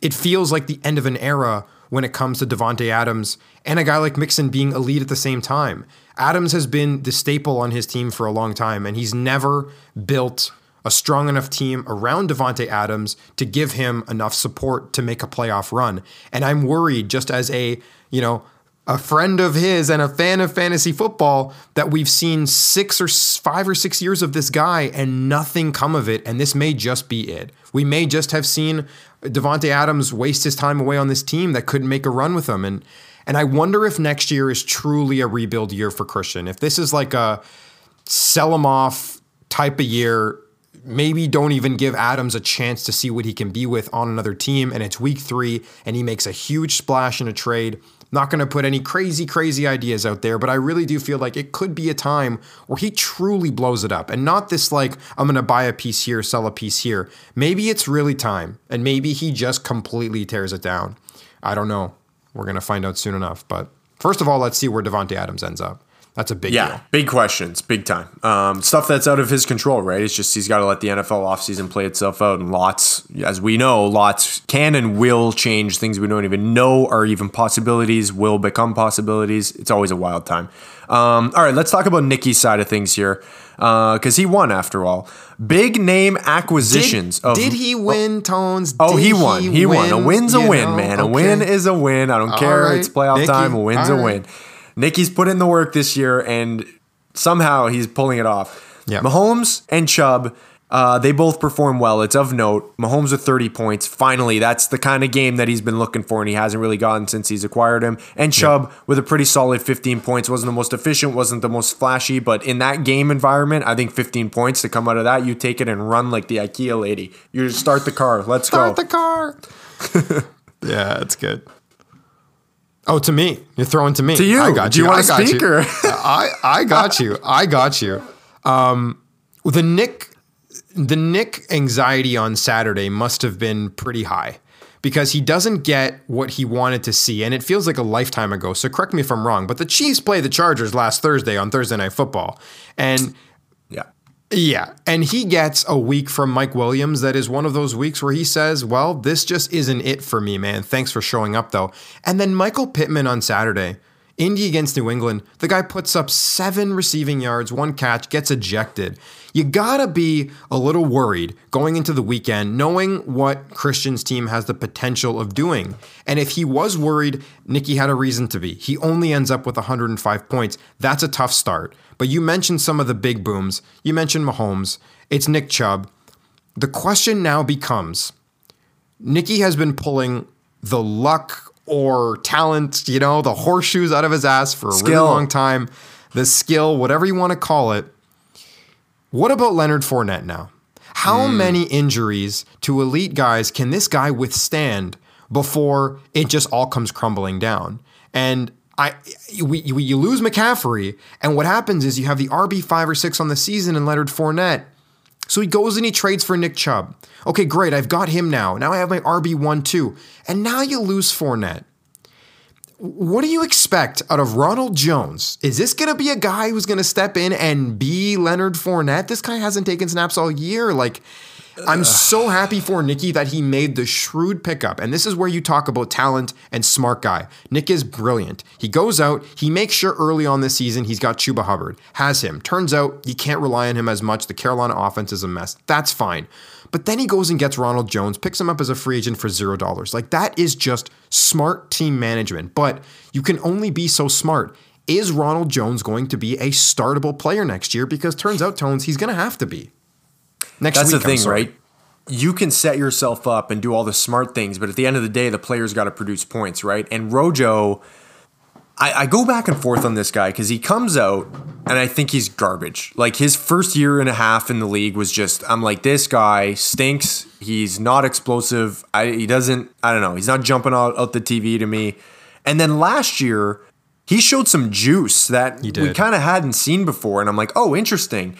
S2: it feels like the end of an era when it comes to Davante Adams and a guy like Mixon being elite at the same time. Adams has been the staple on his team for a long time, and he's never built a strong enough team around Davante Adams to give him enough support to make a playoff run. And I'm worried, just as a you know a friend of his and a fan of fantasy football that we've seen six or five or six years of this guy and nothing come of it. And this may just be it. We may just have seen Davante Adams waste his time away on this team that couldn't make a run with him. And and I wonder if next year is truly a rebuild year for Christian. If this is like a sell him off type of year, maybe don't even give Adams a chance to see what he can be with on another team. And it's week three, and he makes a huge splash in a trade. Not going to put any crazy, crazy ideas out there, but I really do feel like it could be a time where he truly blows it up and not this like, I'm going to buy a piece here, sell a piece here. Maybe it's really time, and maybe he just completely tears it down. I don't know. We're going to find out soon enough. But first of all, let's see where Davante Adams ends up. That's a big
S1: Yeah,
S2: deal.
S1: big questions, big time. Um, stuff that's out of his control, right? It's just he's got to let the NFL offseason play itself out. And lots, as we know, lots can and will change things we don't even know are even possibilities, will become possibilities. It's always a wild time. Um, all right, let's talk about Nicky's side of things here. Because he won after all. Big name acquisitions
S2: Did,
S1: of
S2: did he win, Tones?
S1: Oh, he won. He, won. A win's a
S2: You
S1: win,
S2: know?
S1: man. A win is a win. I don't care.
S2: right.
S1: It's playoff
S2: Nicky.
S1: time. A win's
S2: All
S1: a
S2: right.
S1: win. Nicky's put in the work this year, and somehow he's pulling it off.
S2: Yeah.
S1: Mahomes and Chubb, uh, they both perform well. It's of note. Mahomes with 30 points. Finally, that's the kind of game that he's been looking for, and he hasn't really gotten since he's acquired him. And Chubb with a pretty solid 15 points. Wasn't the most efficient, wasn't the most flashy, but in that game environment, I think 15 points to come out of that, you take it and run like the IKEA lady. You just start the car. Let's
S2: Start
S1: go.
S2: Start the car. [laughs] yeah, it's good. Oh, to me. You're throwing to me.
S1: To you.
S2: I got
S1: Do you
S2: you.
S1: want
S2: I got
S1: speak
S2: you.
S1: or- [laughs]
S2: I, I got you. I got you. Um, the Nick the Nick anxiety on Saturday must have been pretty high because he doesn't get what he wanted to see, and it feels like a lifetime ago. So correct me if I'm wrong, but the Chiefs play the Chargers last Thursday on Thursday Night Football, and
S1: yeah.
S2: and he gets a week from Mike Williams that is one of those weeks where he says, "Well, this just isn't it for me, man. Thanks for showing up though." And then Michael Pittman on Saturday, Indy against New England, the guy puts up 7 receiving yards, one catch, gets ejected. You got to be a little worried going into the weekend knowing what Christian's team has the potential of doing. And if he was worried, Nicky had a reason to be. He only ends up with 105 points. That's a tough start. But you mentioned some of the big booms. You mentioned Mahomes. It's Nick Chubb. The question now becomes Nicky has been pulling the luck or talent, you know, the horseshoes out of his ass for a really long time. The skill, whatever you want to call it. What about Leonard Fournette now? How hmm. many injuries to elite guys can this guy withstand before it just all comes crumbling down? And I, we, we, you lose McCaffrey, and what happens is you have the RB five or six on the season and Leonard Fournette. So he goes and he trades for Nick Chubb. Okay, great. I've got him now. Now I have my RB1 too. And now you lose Fournette. What do you expect out of Ronald Jones? Is this going to be a guy who's going to step in and be Leonard Fournette? This guy hasn't taken snaps all year. Like, I'm so happy for Nicky that he made the shrewd pickup. And this is where you talk about talent and smart guy. Nick is brilliant. He goes out, he makes sure early on this season he's got Chuba Hubbard, has him. Turns out you can't rely on him as much. The Carolina offense is a mess. That's fine. But then he goes and gets Ronald Jones, picks him up as a free agent for zero dollars. Like that is just smart team management. But you can only be so smart. Is Ronald Jones going to be a startable player next year? Because turns out, Tones, he's going to have to be. Next
S1: That's
S2: week,
S1: the thing, right? You can set yourself up and do all the smart things, but at the end of the day, the player's got to produce points, right? And Rojo, I, I go back and forth on this guy because he comes out and I think he's garbage. Like his first year and a half in the league was just, I'm like, this guy stinks. He's not explosive. I, he doesn't, I don't know, he's not jumping out, out the TV to me. And then last year, he showed some juice that we kind of hadn't seen before. And I'm like, oh, interesting.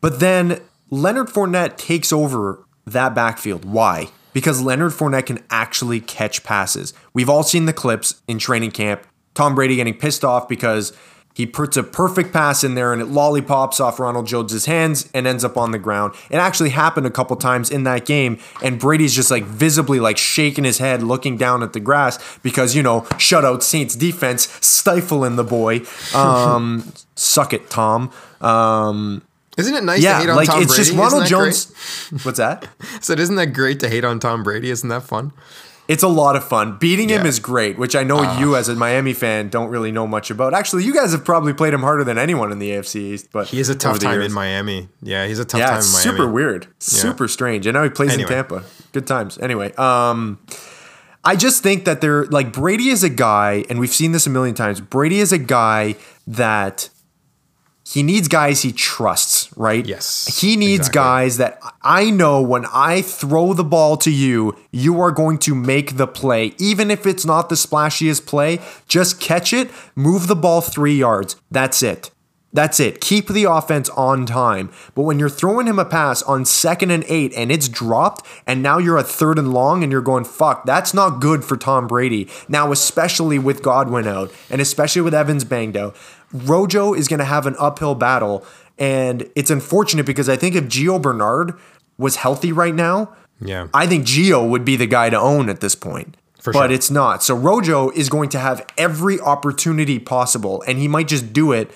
S1: But then Leonard Fournette takes over that backfield. Why? Because Leonard Fournette can actually catch passes. We've all seen the clips in training camp. Tom Brady getting pissed off because he puts a perfect pass in there and it lollipops off Ronald Jones' hands and ends up on the ground. It actually happened a couple times in that game, and Brady's just like visibly like shaking his head, looking down at the grass because you know shutout Saints defense stifling the boy. Um, [laughs] suck it, Tom. Um,
S2: Isn't it nice to
S1: yeah,
S2: hate on
S1: like
S2: Tom
S1: it's
S2: Brady?
S1: just Ronald Jones. What's that?
S2: Great? [laughs] So isn't that great to hate on Tom Brady? Isn't that fun?
S1: It's a lot of fun. Beating him is great, which I know you as a Miami fan don't really know much about. Actually, you guys have probably played him harder than anyone in the AFC East. But
S2: He is a tough time
S1: years.
S2: in Miami. Yeah, he's a tough
S1: Yeah,
S2: time in Miami.
S1: super weird, super strange. And now he plays
S2: Anyway.
S1: in Tampa. Good times. Anyway, um, I just think that they're like Brady is a guy, and we've seen this a million times. Brady is a guy that he needs guys he trusts, right?
S2: Yes,
S1: He needs
S2: exactly.
S1: guys that I know when I throw the ball to you, you are going to make the play. Even if it's not the splashiest play, just catch it, move the ball three yards. That's it. That's it. Keep the offense on time. But when you're throwing him a pass on second and eight and it's dropped, and now you're a third and long and you're going, fuck, that's not good for Tom Brady. Now, especially with Godwin out and especially with Evans banged out, Rojo is going to have an uphill battle. And it's unfortunate because I think if Gio Bernard was healthy right now,
S2: Yeah.
S1: I think Gio would be the guy to own at this point.
S2: For
S1: but
S2: sure.
S1: it's not. So Rojo is going to have every opportunity possible, and he might just do it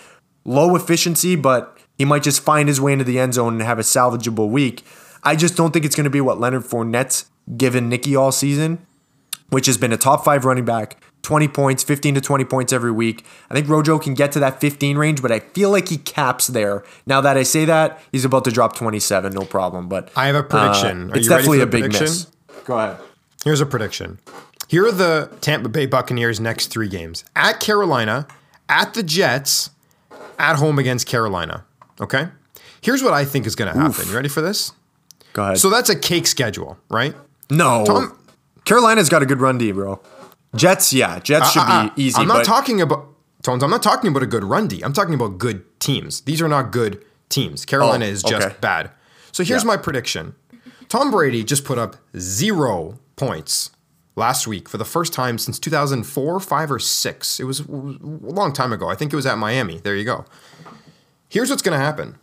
S1: low efficiency, but he might just find his way into the end zone and have a salvageable week. I just don't think it's going to be what Leonard Fournette's given Nicky all season, which has been a top five running back, 20 points, 15 to 20 points every week. I think Rojo can get to that 15 range, but I feel like he caps there. Now that I say that, he's about to drop 27, no problem. But
S2: I have a prediction.
S1: uh, it's definitely a big
S2: prediction?
S1: miss. Go ahead.
S2: Here's a prediction. Here are the Tampa Bay Buccaneers' next three games at Carolina, at the Jets, at home against Carolina. Okay? Here's what I think is going to happen. You ready for this?
S1: Go ahead.
S2: So that's a cake schedule, right?
S1: no,
S2: Tom-
S1: Carolina's got a good run D, bro. Jets, yeah, Jets should
S2: Uh, uh,
S1: be easy.
S2: I'm not talking about Tones. I'm not talking about a good run D. I'm talking about good teams. These are not good teams. Carolina
S1: Oh,
S2: is just
S1: okay.
S2: bad. So here's
S1: Yeah.
S2: my prediction. Tom Brady just put up zero points last week for the first time since 2004, five or six. It was a long time ago. I think it was at Miami. There you go. Here's what's going to happen.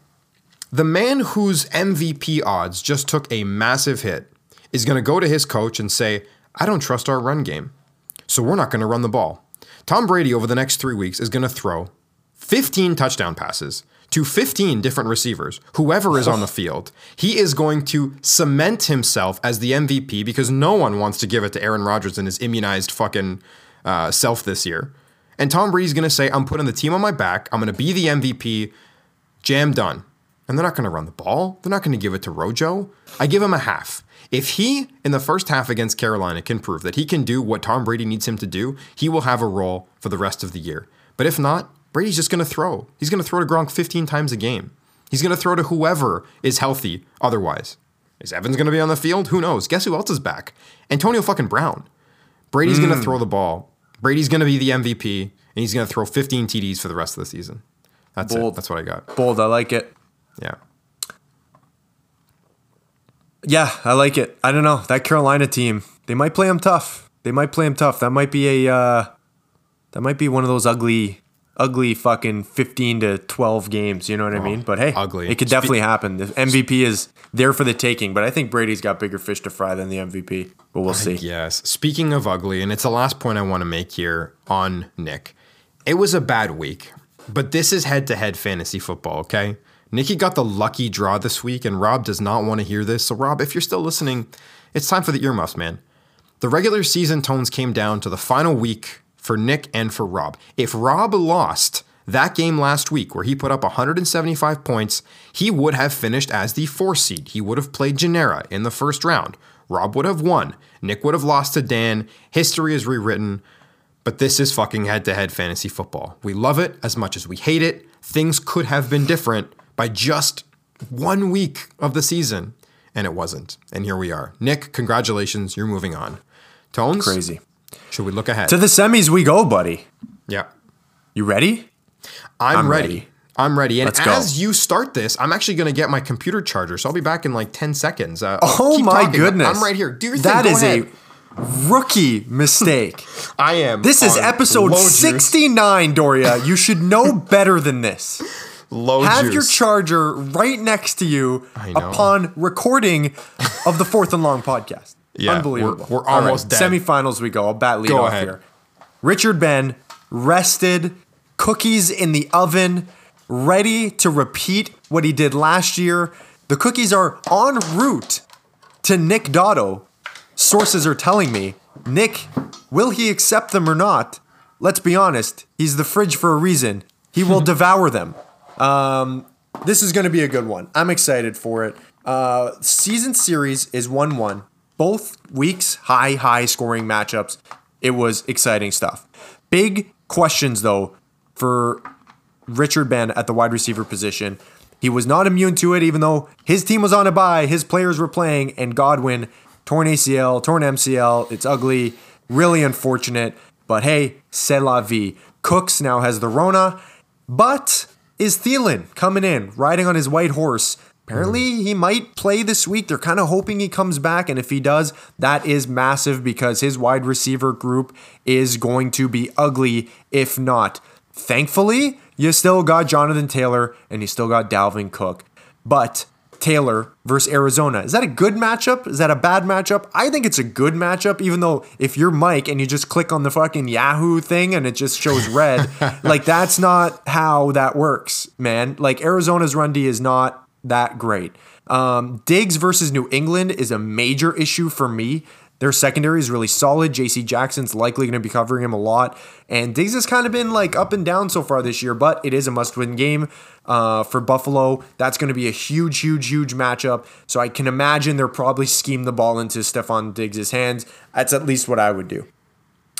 S2: The man whose MVP odds just took a massive hit is going to go to his coach and say, I don't trust our run game. So we're not going to run the ball. Tom Brady, over the next three weeks, is going to throw 15 touchdown passes to 15 different receivers, whoever is on the field. He is going to cement himself as the MVP because no one wants to give it to Aaron Rodgers and his immunized fucking uh, self this year. And Tom Brady's going to say, I'm putting the team on my back. I'm going to be the MVP. Jam done. And they're not going to run the ball. They're not going to give it to Rojo. I give him a half. If he, in the first half against Carolina, can prove that he can do what Tom Brady needs him to do, he will have a role for the rest of the year. But if not, Brady's just going to throw. He's going to throw to Gronk 15 times a game. He's going to throw to whoever is healthy otherwise. Is Evans going to be on the field? Who knows? Guess who else is back? Antonio fucking Brown. Brady's going to hmm. throw the ball. Brady's going to be the MVP, and he's going to throw 15 TDs for the rest of the season. That's
S1: Bold.
S2: it. That's what I got.
S1: bold, I like it.
S2: Yeah.
S1: Yeah, I like it. I don't know that Carolina team. They might play them tough. They might play them tough. That might be a. Uh, that might be one of those ugly, ugly fucking fifteen to twelve games. You know what I mean? But hey,
S2: ugly.
S1: It could
S2: Spe-
S1: definitely happen. The MVP is there for the taking. But I think Brady's got bigger fish to fry than the MVP. But we'll see.
S2: Yes. Speaking of ugly, and it's the last point I want to make here on Nick. It was a bad week, but this is head to head fantasy football, okay? Nicky got the lucky draw this week, and Rob does not want to hear this. So, Rob, if you're still listening, it's time for the earmuffs, man. The regular season tones came down to the final week for Nick and for Rob. If Rob lost that game last week where he put up 175 points, he would have finished as the four seed. He would have played Genera in the first round. Rob would have won. Nick would have lost to Dan. History is rewritten. But this is fucking head to head fantasy football. We love it as much as we hate it. Things could have been different by just one week of the season, and it wasn't. And here we are. Nick, congratulations. You're moving on. Tones?
S1: Crazy.
S2: Should we look ahead?
S1: To the semis we go, buddy.
S2: yeah.
S1: You ready?
S2: I'm,
S1: I'm
S2: ready.
S1: ready.
S2: I'm ready. And
S1: Let's go.
S2: as you start this, I'm actually going to get my computer charger. So I'll be back in like 10 seconds. Uh,
S1: Oh my
S2: talking.
S1: goodness.
S2: I'm right here. Do your thing.
S1: That
S2: Go
S1: is
S2: ahead.
S1: a rookie mistake. [laughs]
S2: I am.
S1: This is episode 69, Doria. You should know [laughs] better than this.
S2: Low
S1: Have
S2: juice.
S1: your charger right next to you upon recording of the Fourth and Long podcast. [laughs]
S2: Yeah,
S1: Unbelievable.
S2: we're- we're
S1: All right,
S2: almost dead.
S1: Semifinals we go. I'll bat lead
S2: Go
S1: off
S2: ahead.
S1: here. Richard Ben, rested, cookies in the oven, ready to repeat what he did last year. The cookies are en route to Nick Dotto. Sources are telling me. Nick, will he accept them or not? Let's be honest, he's the fridge for a reason. He will [laughs] devour them. Um, this is going to be a good one. I'm excited for it. Uh, season series is 1 1. Both weeks, high, high scoring matchups. It was exciting stuff. Big questions, though, for Richard Ben at the wide receiver position. He was not immune to it, even though his team was on a bye, his players were playing, and Godwin torn ACL, torn MCL. It's ugly, really unfortunate. But hey, c'est la vie. Cooks now has the Rona, but is Thielen coming in, riding on his white horse? Apparently, hmm. he might play this week. They're kind of hoping he comes back. And if he does, that is massive because his wide receiver group is going to be ugly if not. Thankfully, you still got Jonathan Taylor and you still got Dalvin Cook. But Taylor versus Arizona. Is that a good matchup? Is that a bad matchup? I think it's a good matchup, even though if you're Mike and you just click on the fucking Yahoo thing and it just shows red, [laughs] like that's not how that works, man. Like Arizona's run D is not that great. Um, Diggs versus New England is a major issue for me. Their secondary is really solid. JC Jackson's likely going to be covering him a lot. And Diggs has kind of been like up and down so far this year, but it is a must win game uh, for Buffalo. That's going to be a huge, huge, huge matchup. So I can imagine they're probably scheme the ball into Stefon Diggs' hands. That's at least what I would do.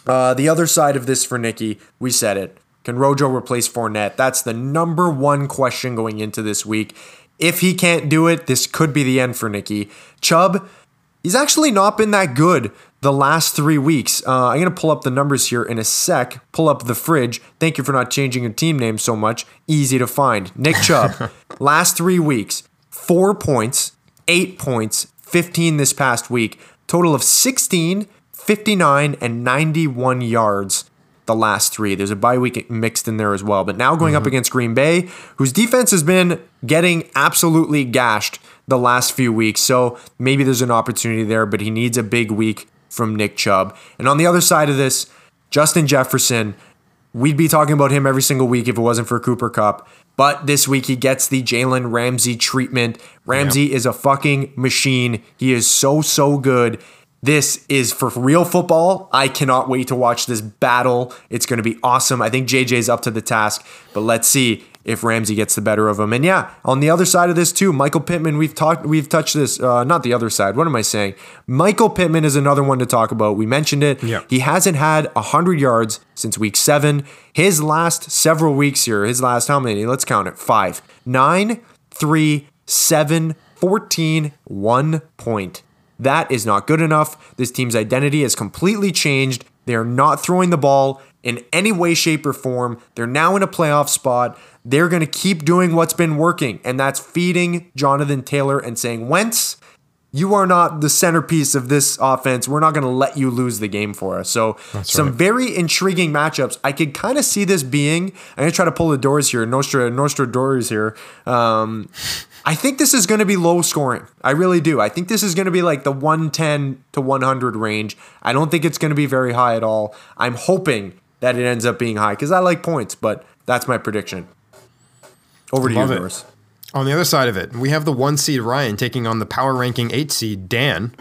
S1: Uh, the other side of this for Nicky, we said it. Can Rojo replace Fournette? That's the number one question going into this week. If he can't do it, this could be the end for Nicky. Chubb, he's actually not been that good the last three weeks. Uh, I'm going to pull up the numbers here in a sec. Pull up the fridge. Thank you for not changing your team name so much. Easy to find. Nick Chubb, [laughs] last three weeks, four points, eight points, 15 this past week. Total of 16, 59, and 91 yards the last three. There's a bye week mixed in there as well. But now going mm-hmm. up against Green Bay, whose defense has been getting absolutely gashed the last few weeks. So maybe there's an opportunity there, but he needs a big week from Nick Chubb. And on the other side of this, Justin Jefferson, we'd be talking about him every single week if it wasn't for Cooper Kupp. But this week he gets the Jalen Ramsey treatment. Ramsey is a fucking machine. He is so, so good. This is for real football. I cannot wait to watch this battle. It's going to be awesome. I think JJ's up to the task, but let's see if Ramsey gets the better of him. And yeah, on the other side of this too, Michael Pittman. We've talked, we've touched this. Uh, not the other side. What am I saying? Michael Pittman is another one to talk about. We mentioned it.
S2: Yeah.
S1: He hasn't had hundred yards since week seven. His last several weeks here. His last how many? Let's count it. Five, nine, three, seven, 14, one point. That is not good enough. This team's identity has completely changed. They are not throwing the ball in any way, shape, or form. They're now in a playoff spot. They're going to keep doing what's been working, and that's feeding Jonathan Taylor and saying, Wentz, you are not the centerpiece of this offense. We're not going to let you lose the game for us. So, That's some right. very intriguing matchups. I could kind of see this being. I'm going to try to pull the doors here. Nostra, Nostra doors here. Um, I think this is going to be low scoring. I really do. I think this is going to be like the 110 to 100 range. I don't think it's going to be very high at all. I'm hoping that it ends up being high because I like points, but that's my prediction. Over to Love you, Norris.
S2: On the other side of it, we have the one seed Ryan taking on the power ranking eight seed Dan.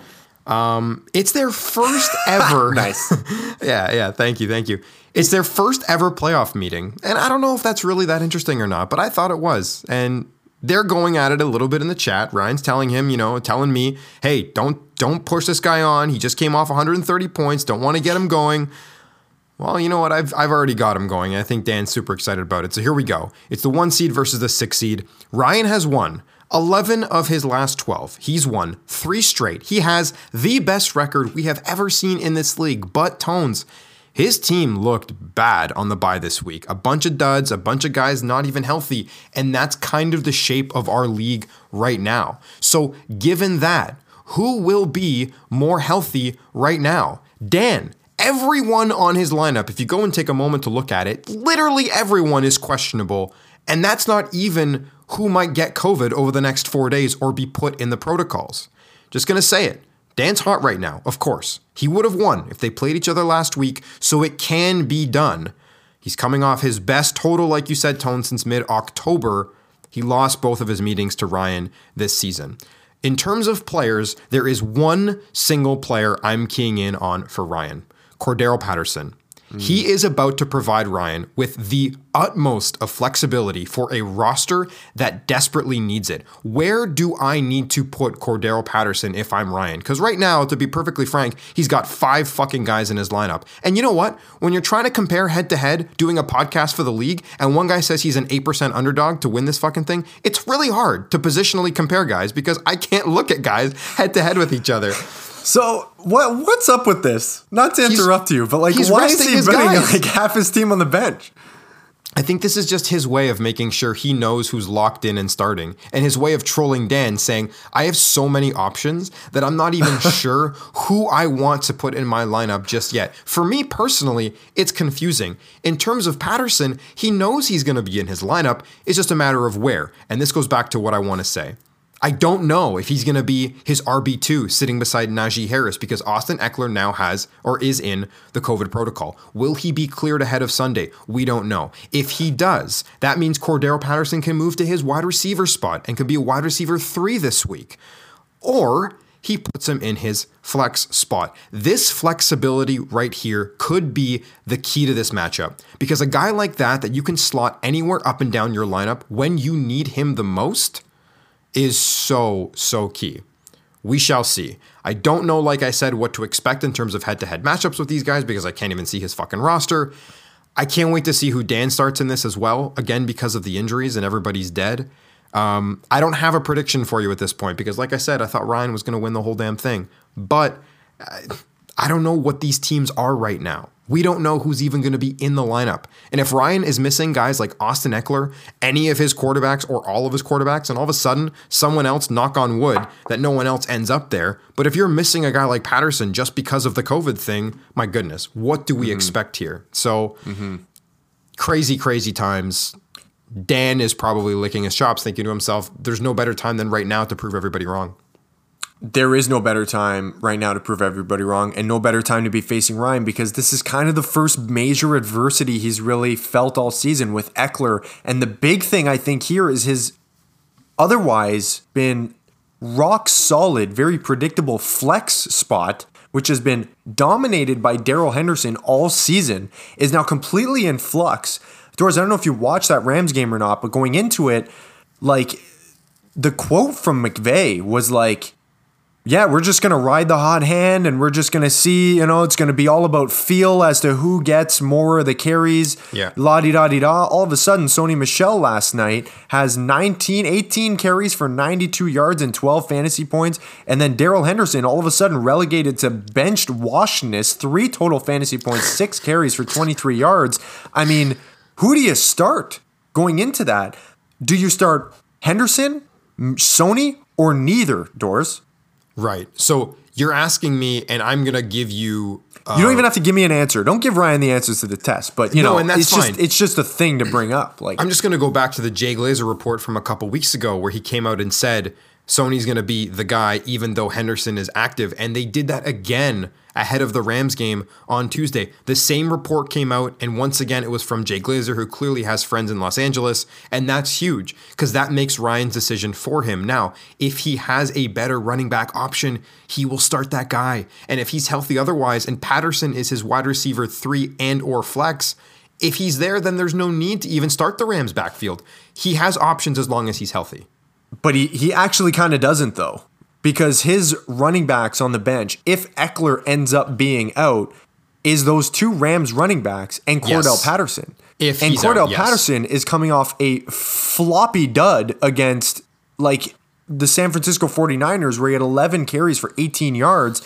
S2: Um, it's their first [laughs] ever.
S1: nice. [laughs]
S2: yeah, yeah. Thank you, thank you. It's their first ever playoff meeting, and I don't know if that's really that interesting or not, but I thought it was. And they're going at it a little bit in the chat. Ryan's telling him, you know, telling me, "Hey, don't don't push this guy on. He just came off 130 points. Don't want to get him going." Well, you know what? I've I've already got him going. I think Dan's super excited about it. So here we go. It's the 1 seed versus the 6 seed. Ryan has won 11 of his last 12. He's won 3 straight. He has the best record we have ever seen in this league. But Tones his team looked bad on the bye this week. A bunch of duds, a bunch of guys not even healthy, and that's kind of the shape of our league right now. So, given that, who will be more healthy right now? Dan, everyone on his lineup, if you go and take a moment to look at it, literally everyone is questionable. And that's not even who might get COVID over the next four days or be put in the protocols. Just gonna say it. Dan's hot right now, of course. He would have won if they played each other last week, so it can be done. He's coming off his best total, like you said, Tone, since mid October. He lost both of his meetings to Ryan this season. In terms of players, there is one single player I'm keying in on for Ryan Cordarrelle Patterson. He is about to provide Ryan with the utmost of flexibility for a roster that desperately needs it. Where do I need to put Cordarrelle Patterson if I'm Ryan? Because right now, to be perfectly frank, he's got five fucking guys in his lineup. And you know what? When you're trying to compare head to head, doing a podcast for the league, and one guy says he's an 8% underdog to win this fucking thing, it's really hard to positionally compare guys because I can't look at guys head to head with each other.
S1: So what what's up with this? Not to
S2: He's-
S1: interrupt you, but like, why is he
S2: his
S1: putting
S2: guys.
S1: like half his team on the bench?
S2: I think this is just his way of making sure he knows who's locked in and starting, and his way of trolling Dan, saying, I have so many options that I'm not even [laughs] sure who I want to put in my lineup just yet. For me personally, it's confusing. In terms of Patterson, he knows he's going to be in his lineup, it's just a matter of where. And this goes back to what I want to say. I don't know if he's going to be his RB2 sitting beside Najee Harris because Austin Ekeler now has or is in the COVID protocol. Will he be cleared ahead of Sunday? We don't know. If he does, that means Cordarrelle Patterson can move to his wide receiver spot and can be a wide receiver three this week. Or he puts him in his flex spot. This flexibility right here could be the key to this matchup because a guy like that, that you can slot anywhere up and down your lineup when you need him the most is so, so key. We shall see. I don't know, like I said, what to expect in terms of head to head matchups with these guys because I can't even see his fucking roster. I can't wait to see who Dan starts in this as well, again, because of the injuries and everybody's dead. Um, I don't have a prediction for you at this point because, like I said, I thought Ryan was going to win the whole damn thing. But uh, I don't know what these teams are right now. We don't know who's even going to be in the lineup. And if Ryan is missing guys like Austin Ekeler, any of his quarterbacks, or all of his quarterbacks, and all of a sudden someone else, knock on wood, that no one else ends up there. But if you're missing a guy like Patterson just because of the COVID thing, my goodness, what do we mm-hmm. expect here? So mm-hmm. crazy, crazy times. Dan is probably licking his chops, thinking to himself, there's no better time than right now to prove everybody wrong.
S1: There is no better time right now to prove everybody wrong, and no better time to be facing Ryan because this is kind of the first major adversity he's really felt all season with Ekeler. And the big thing I think here is his otherwise been rock solid, very predictable flex spot, which has been dominated by Darrell Henderson all season, is now completely in flux. Doris, I don't know if you watched that Rams game or not, but going into it, like the quote from McVay was like, yeah, we're just going to ride the hot hand and we're just going to see, you know, it's going to be all about feel as to who gets more of the carries.
S2: Yeah.
S1: La di da di da. All of a sudden, Sony Michel last night has 19, 18 carries for 92 yards and 12 fantasy points. And then Darrell Henderson, all of a sudden, relegated to benched washness, three total fantasy points, six carries for 23 yards. I mean, who do you start going into that? Do you start Henderson, Sony, or neither, Doors?
S2: Right. So you're asking me, and I'm going to give you. Uh,
S1: You don't even have to give me an answer. Don't give Ryan the answers to the test, but you
S2: No,
S1: know,
S2: and that's
S1: it's just
S2: fine.
S1: it's just a thing to bring up. Like
S2: I'm just going to go back to the Jay Glazer report from a couple weeks ago where he came out and said Sony's going to be the guy even though Henderson is active. And they did that again ahead of the Rams game on Tuesday. The same report came out, and once again, it was from Jay Glazer, who clearly has friends in Los Angeles. And that's huge because that makes Ryan's decision for him. Now, if he has a better running back option, he will start that guy. And if he's healthy otherwise, and Patterson is his wide receiver three and or flex, if he's there, then there's no need to even start the Rams backfield. He has options as long as he's healthy.
S1: But he, he actually kind of doesn't, though, because his running backs on the bench, if Ekeler ends up being out, is those two Rams running backs and Cordarrelle
S2: Yes.
S1: Patterson.
S2: If
S1: and Cordarrelle
S2: out, yes.
S1: Patterson is coming off a floppy dud against like the San Francisco 49ers where he had 11 carries for 18 yards.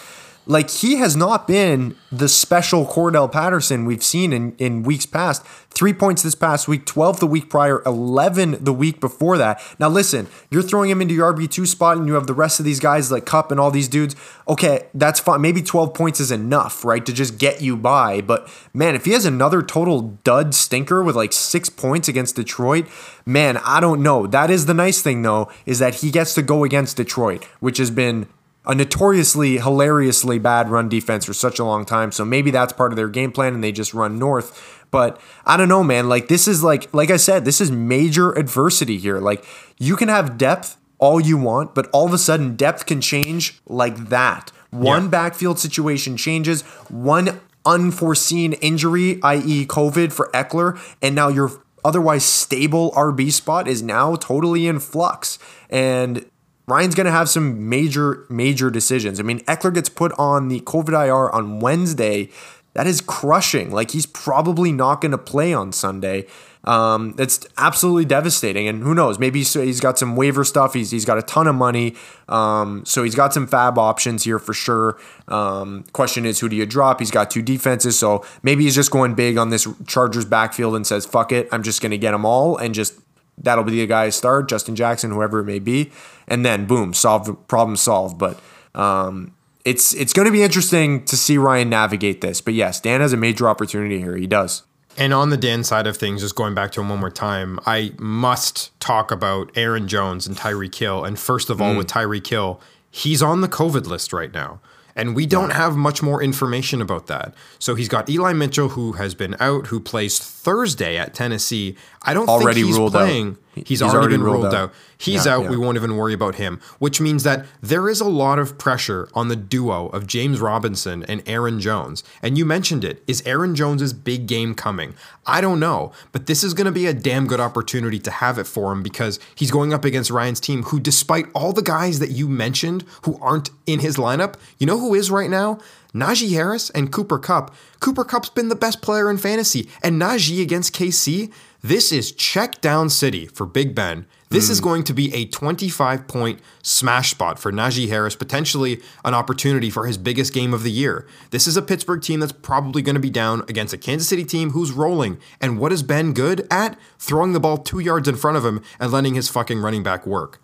S1: Like he has not been the special Cordarrelle Patterson we've seen in, in weeks past. Three points this past week, 12 the week prior, 11 the week before that. Now, listen, you're throwing him into your RB2 spot and you have the rest of these guys like Kupp and all these dudes. Okay, that's fine. Maybe 12 points is enough, right, to just get you by. But man, if he has another total dud stinker with like six points against Detroit, man, I don't know. That is the nice thing, though, is that he gets to go against Detroit, which has been a notoriously hilariously bad run defense for such a long time. So maybe that's part of their game plan and they just run north. But I don't know, man. Like this is like like I said, this is major adversity here. Like you can have depth all you want, but all of a sudden depth can change like that. One
S2: Yeah.
S1: backfield situation changes, one unforeseen injury, i.e., COVID for Ekeler, and now your otherwise stable RB spot is now totally in flux. And Ryan's going to have some major, major decisions. I mean, Ekeler gets put on the COVID IR on Wednesday. That is crushing. Like, he's probably not going to play on Sunday. Um, it's absolutely devastating. And who knows? Maybe he's got some waiver stuff. He's, he's got a ton of money. Um, so he's got some FAAB options here for sure. Um, question is, who do you drop? He's got two defenses. So maybe he's just going big on this Chargers backfield and says, fuck it. I'm just going to get them all and just that'll be the guy to start, Justin Jackson, whoever it may be. And then boom, solve problem solved. But um, it's it's going to be interesting to see Ryan navigate this. But yes, Dan has a major opportunity here. He does.
S2: And on the Dan side of things, just going back to him one more time, I must talk about Aaron Jones and Tyreek Hill. And first of all, mm. with Tyreek Hill, he's on the COVID list right now. And we don't have much more information about that. So he's got Eli Mitchell, who has been out, who plays Thursday at Tennessee. I don't already think he's ruled playing. Out. He's, he's already, already, been ruled, out. out. He's yeah, out. Yeah. We won't even worry about him, which means that there is a lot of pressure on the duo of James Robinson and Aaron Jones. And you mentioned it. Is Aaron Jones's big game coming? I don't know, but this is going to be a damn good opportunity to have it for him because he's going up against Ryan's team, who, despite all the guys that you mentioned who aren't in his lineup, you know who is right now? Najee Harris and Cooper Kupp. Cooper Kupp's been the best player in fantasy, and Najee against KC, this is check down city for Big Ben. This mm. is going to be a 25 point smash spot for Najee Harris, potentially an opportunity for his biggest game of the year. This is a Pittsburgh team that's probably going to be down against a Kansas City team who's rolling. And what is Ben good at? Throwing the ball two yards in front of him and letting his fucking running back work.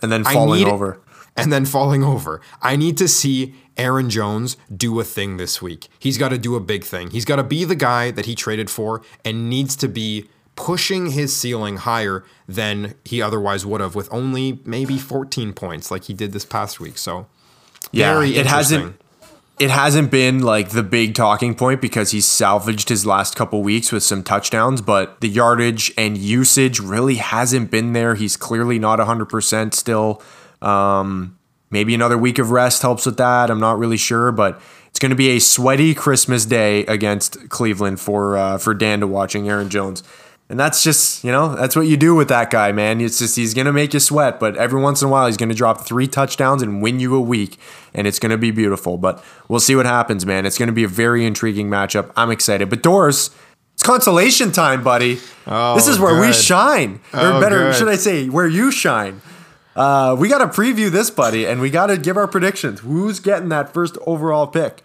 S1: And then falling over.
S2: And then falling over. I need to see Aaron Jones do a thing this week. He's got to do a big thing. He's got to be the guy that he traded for and needs to be pushing his ceiling higher than he otherwise would have with only maybe 14 points like he did this past week. So
S1: yeah, it hasn't it hasn't been like the big talking point because he's salvaged his last couple weeks with some touchdowns, but the yardage and usage really hasn't been there. He's clearly not 100% still. Um, maybe another week of rest helps with that. I'm not really sure, but it's going to be a sweaty Christmas day against Cleveland for uh, for Dan to watching Aaron Jones. And that's just, you know, that's what you do with that guy, man. It's just, he's going to make you sweat, but every once in a while, he's going to drop three touchdowns and win you a week, and it's going to be beautiful. But we'll see what happens, man. It's going to be a very intriguing matchup. I'm excited. But Doris, it's consolation time, buddy. Oh, this is where good. we shine. Or oh, better, good. should I say, where you shine. Uh, we got to preview this, buddy, and we got to give our predictions. Who's getting that first overall pick?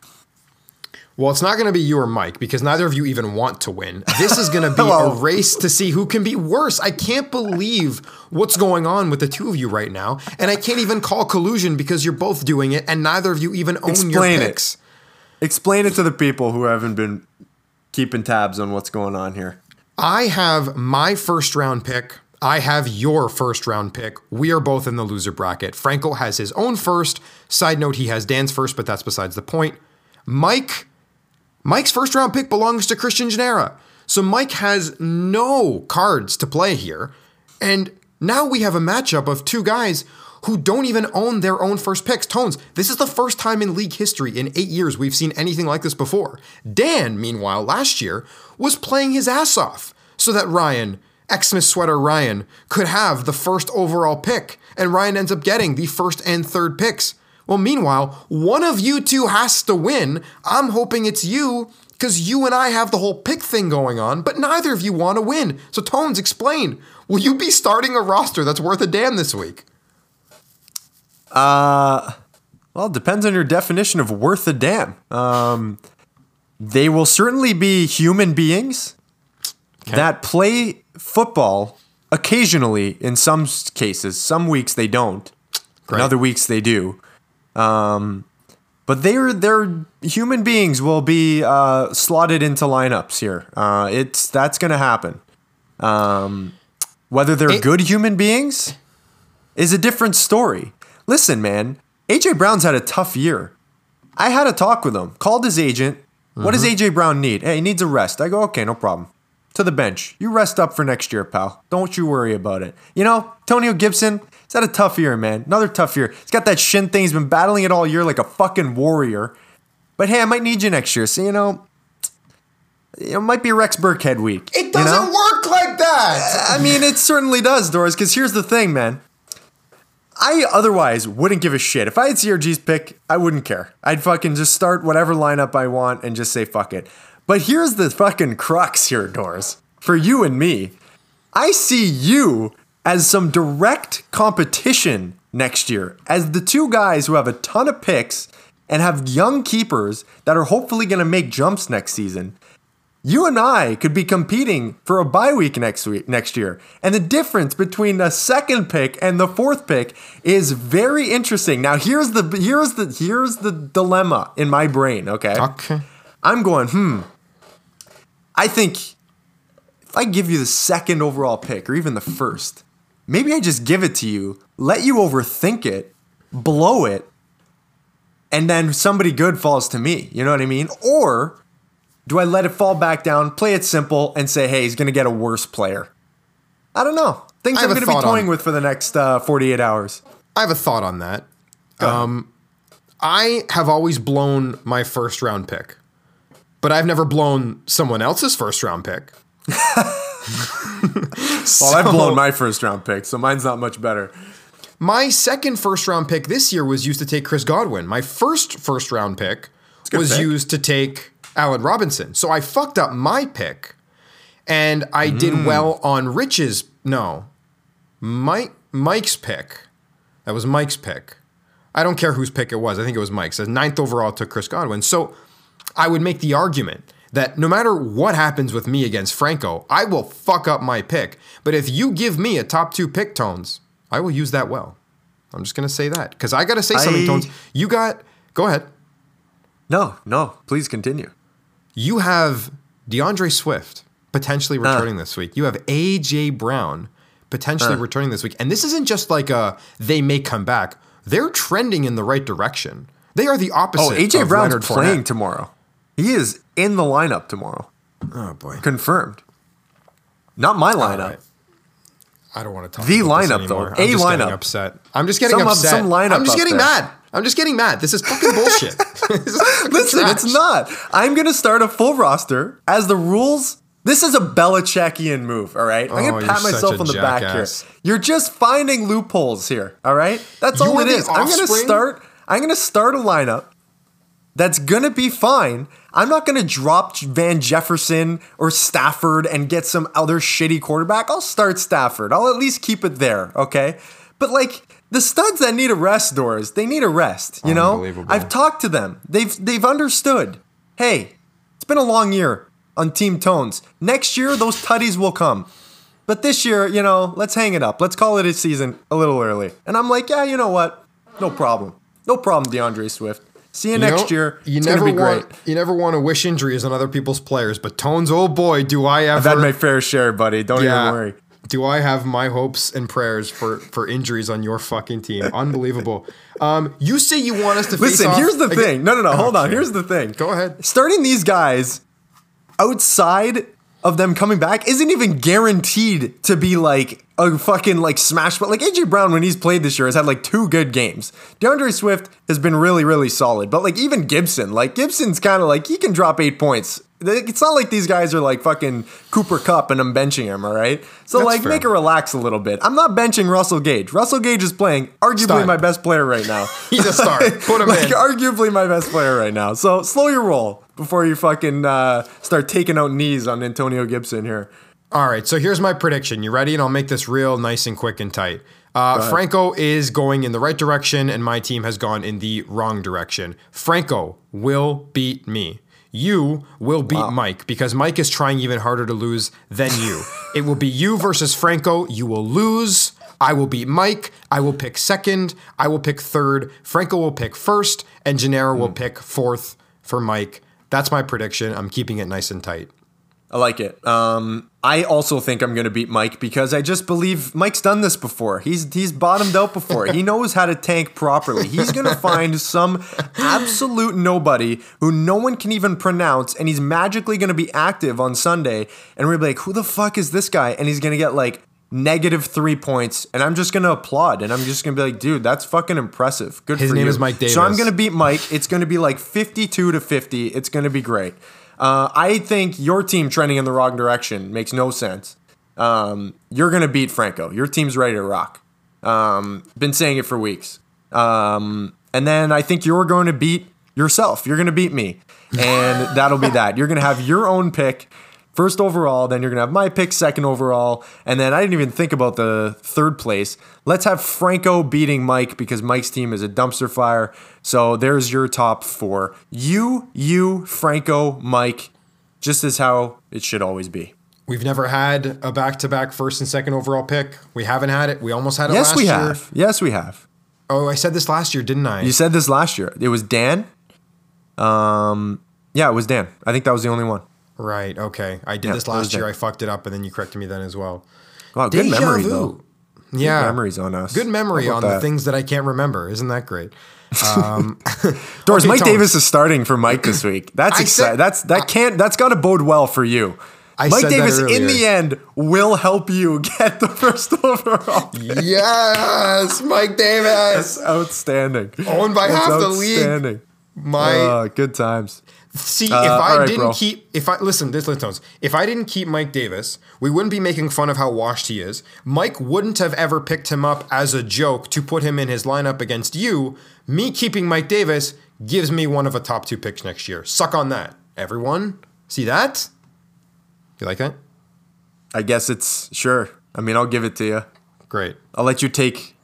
S2: Well, it's not going to be you or Mike because neither of you even want to win. This is going to be [laughs] a race to see who can be worse. I can't believe what's going on with the two of you right now, and I can't even call collusion because you're both doing it, and neither of you even own Explain your picks. It.
S1: Explain it to the people who haven't been keeping tabs on what's going on here.
S2: I have my first round pick. I have your first round pick. We are both in the loser bracket. Franco has his own first. Side note, he has Dan's first, but that's besides the point. Mike Mike's first round pick belongs to Christian Genera. So Mike has no cards to play here. And now we have a matchup of two guys who don't even own their own first picks. Tones, this is the first time in league history in eight years we've seen anything like this before. Dan, meanwhile, last year was playing his ass off so that Ryan, Xmas sweater Ryan, could have the first overall pick. And Ryan ends up getting the first and third picks. Well, meanwhile, one of you two has to win. I'm hoping it's you because you and I have the whole pick thing going on, but neither of you want to win. So, Tones, explain. Will you be starting a roster that's worth a damn this week?
S1: Uh, well, it depends on your definition of worth a damn. Um, they will certainly be human beings okay. that play football occasionally in some cases. Some weeks they don't. Great. In other weeks they do. Um, but they're they're human beings will be uh, slotted into lineups here. Uh, it's that's going to happen. Um, whether they're it, good human beings is a different story. Listen, man, AJ Brown's had a tough year. I had a talk with him. Called his agent. Mm-hmm. What does mm-hmm. AJ Brown need? Hey, he needs a rest. I go, okay, no problem. To the bench. You rest up for next year, pal. Don't you worry about it. You know, Antonio Gibson, He's had a tough year, man. Another tough year. He's got that shin thing. He's been battling it all year like a fucking warrior. But hey, I might need you next year. So, you know, it might be Rex Burkhead week.
S2: It doesn't
S1: know?
S2: work like that.
S1: Uh, I mean, it certainly does, Doris, because here's the thing, man. I otherwise wouldn't give a shit. If I had CRG's pick, I wouldn't care. I'd fucking just start whatever lineup I want and just say fuck it. But here's the fucking crux here, Doris. For you and me, I see you as some direct competition next year as the two guys who have a ton of picks and have young keepers that are hopefully going to make jumps next season you and I could be competing for a bye week next week next year. And the difference between the second pick and the fourth pick is very interesting. Now here's the here's the here's the dilemma in my brain, okay?
S2: Okay.
S1: I'm going, hmm. I think if I give you the second overall pick or even the first, maybe I just give it to you, let you overthink it, blow it, and then somebody good falls to me. You know what I mean? Or do I let it fall back down, play it simple, and say, hey, he's going to get a worse player? I don't know. Things I'm going to be toying
S2: on-
S1: with for the next uh, 48 hours.
S2: I have a thought on that. Um, I have always blown my first round pick, but I've never blown someone else's first round pick. [laughs]
S1: Well, I've blown my first round pick, so mine's not much better.
S2: My second first round pick this year was used to take Chris Godwin. My first first round pick was
S1: pick.
S2: used to take Allen Robinson. So I fucked up my pick, and I
S1: Hmm.
S2: did well on Rich's. No, Mike Mike's pick. That was Mike's pick. I don't care whose pick it was. I think it was Mike's. As ninth overall took Chris Godwin. So I would make the argument that no matter what happens with me against Franco, I will fuck up my pick. But if you give me a top two pick tones, I will use that well. I'm just gonna say that because I gotta say something. Tones, you got. Go ahead.
S1: No, no, please continue.
S2: You have DeAndre Swift potentially returning this week. You have AJ Brown potentially
S1: Uh.
S2: returning this week, and this isn't just like a they may come back. They're trending in the right direction. They are the opposite.
S1: Oh, AJ
S2: of
S1: Brown's
S2: Leonard
S1: playing
S2: Fournette.
S1: tomorrow. He is in the lineup tomorrow.
S2: Oh boy.
S1: Confirmed. Not my lineup.
S2: right. I don't want to talk.
S1: The lineup, though.
S2: anymore.
S1: A
S2: I'm just getting
S1: lineup.
S2: upset. I'm just getting
S1: Some
S2: upset.
S1: some lineup
S2: I'm just getting mad. I'm just getting mad. This is fucking bullshit. [laughs] [laughs] Is fucking
S1: Listen,
S2: trash.
S1: it's not. I'm going to start a full roster as the rules. This is a Belichickian move, all right? Oh, I'm
S2: Oh,
S1: going to pat myself on the back here. You're just finding loopholes here, all right? That's
S2: You
S1: all it
S2: is.
S1: is. I'm going to start I'm going to start a lineup that's going to be fine. I'm not going to drop Van Jefferson or Stafford and get some other shitty quarterback. I'll start Stafford. I'll at least keep it there, okay? But like the studs that need a rest, doors, they need a rest, you know? I've talked to them. They've they've understood. Hey, it's been a long year on Team Tones. Next year those tutties will come. But this year, you know, let's hang it up. Let's call it a season a little early. And I'm like, yeah, you know what? No problem. No problem, DeAndre Swift. See you,
S2: You
S1: next
S2: know,
S1: year.
S2: You
S1: it's
S2: never
S1: gonna be
S2: want.
S1: great.
S2: You never want to wish injuries on other people's players, but Tones, oh boy, do I ever.
S1: I've had my fair share, buddy. Don't
S2: yeah,
S1: even worry.
S2: Do I have my hopes and prayers for for injuries on your fucking team? [laughs] Unbelievable. Um, you say you want us to face
S1: Listen,
S2: off
S1: here's the
S2: against-
S1: thing. No, no, no. Hold on.
S2: Okay.
S1: Here's the thing.
S2: Go ahead.
S1: Starting these guys outside of them coming back isn't even guaranteed to be like a fucking like smash. But like AJ Brown, when he's played this year, has had like two good games. DeAndre Swift has been really, really solid. But like even Gibson, like Gibson's kind of like he can drop eight points. It's not like these guys are like fucking Cooper Kupp and I'm benching him, all right? So
S2: That's
S1: like
S2: fair.
S1: make her relax a little bit. I'm not benching Russell Gage. Russell Gage is playing arguably
S2: Stud.
S1: my best player right now. [laughs]
S2: He's a star. [laughs] Put him
S1: like,
S2: in.
S1: arguably my best player right now. So slow your roll before you fucking uh, start taking out knees on Antonio Gibson here.
S2: All right, so here's my prediction. You ready? And I'll make this real nice and quick and tight. Uh, Franco is going in the right direction, and my team has gone in the wrong direction. Franco will beat me. You will beat Mike because Mike is trying even harder to lose than you. [laughs] it will be you versus Franco. You will lose. I will beat Mike. I will pick second. I will pick third. Franco will pick first, and Gennaro will pick fourth for Mike. That's my prediction. I'm keeping it nice and tight.
S1: I like it. Um, I also think I'm going to beat Mike because I just believe Mike's done this before. He's he's bottomed out before. he knows how to tank properly. He's going [laughs] to find some absolute nobody who no one can even pronounce, and he's magically going to be active on Sunday. And we're like, who the fuck is this guy? And he's going to get like negative three points, and I'm just going to applaud, and I'm just going to be like, dude, that's fucking impressive. Good
S2: His
S1: for
S2: name
S1: you.
S2: is Mike Davis.
S1: So I'm going to beat Mike. It's going to be like 52 to 50. It's going to be great. Uh, I think your team trending in the wrong direction makes no sense. Um, you're gonna beat Franco. Your team's ready to rock. Um, been saying it for weeks. Um, and then I think you're going to beat yourself. You're gonna beat me, and [laughs] that'll be that. You're gonna have your own pick first overall, then you're gonna have my pick second overall, and then I didn't even think about the third place. Let's have Franco beating Mike because Mike's team is a dumpster fire. So there's your top four. You, you, Franco, Mike, just as how it should always be.
S2: We've never had a back-to-back first and second overall pick. We haven't had it. We almost had it
S1: Yes,
S2: last
S1: we
S2: year.
S1: have. Yes, we have.
S2: Oh, I said this last year, didn't I?
S1: You said this last year. It was Dan. Um, yeah, it was Dan. I think that was the only one.
S2: Right. Okay. I did
S1: Yeah,
S2: this last year. I fucked it up, and then you corrected me then as well.
S1: Wow, good
S2: Deja
S1: memory
S2: vu.
S1: though.
S2: Yeah.
S1: memories on us.
S2: Good memory on
S1: about
S2: the things that I can't remember. Isn't that great? Um, [laughs] [laughs]
S1: Doris,
S2: Okay,
S1: Mike
S2: Tom.
S1: Davis is starting for Mike this week. [clears throat] That's
S2: I
S1: exciting. That's that can't. That's got to bode well for you.
S2: I
S1: Mike Davis, in the end, will help you [laughs] get the first overall.
S2: yes, Mike Davis.
S1: That's outstanding.
S2: Owned by
S1: That's
S2: half the league.
S1: outstanding.
S2: My
S1: Oh, good times.
S2: See,
S1: Uh,
S2: if I
S1: right,
S2: didn't
S1: bro.
S2: keep, if I listen, this listen, if I didn't keep Mike Davis, we wouldn't be making fun of how washed he is. Mike wouldn't have ever picked him up as a joke to put him in his lineup against you. Me keeping Mike Davis gives me one of a top two picks next year. Suck on that, everyone. See that? You like that?
S1: I guess it's sure. I mean, I'll give it to you.
S2: Great.
S1: I'll let you take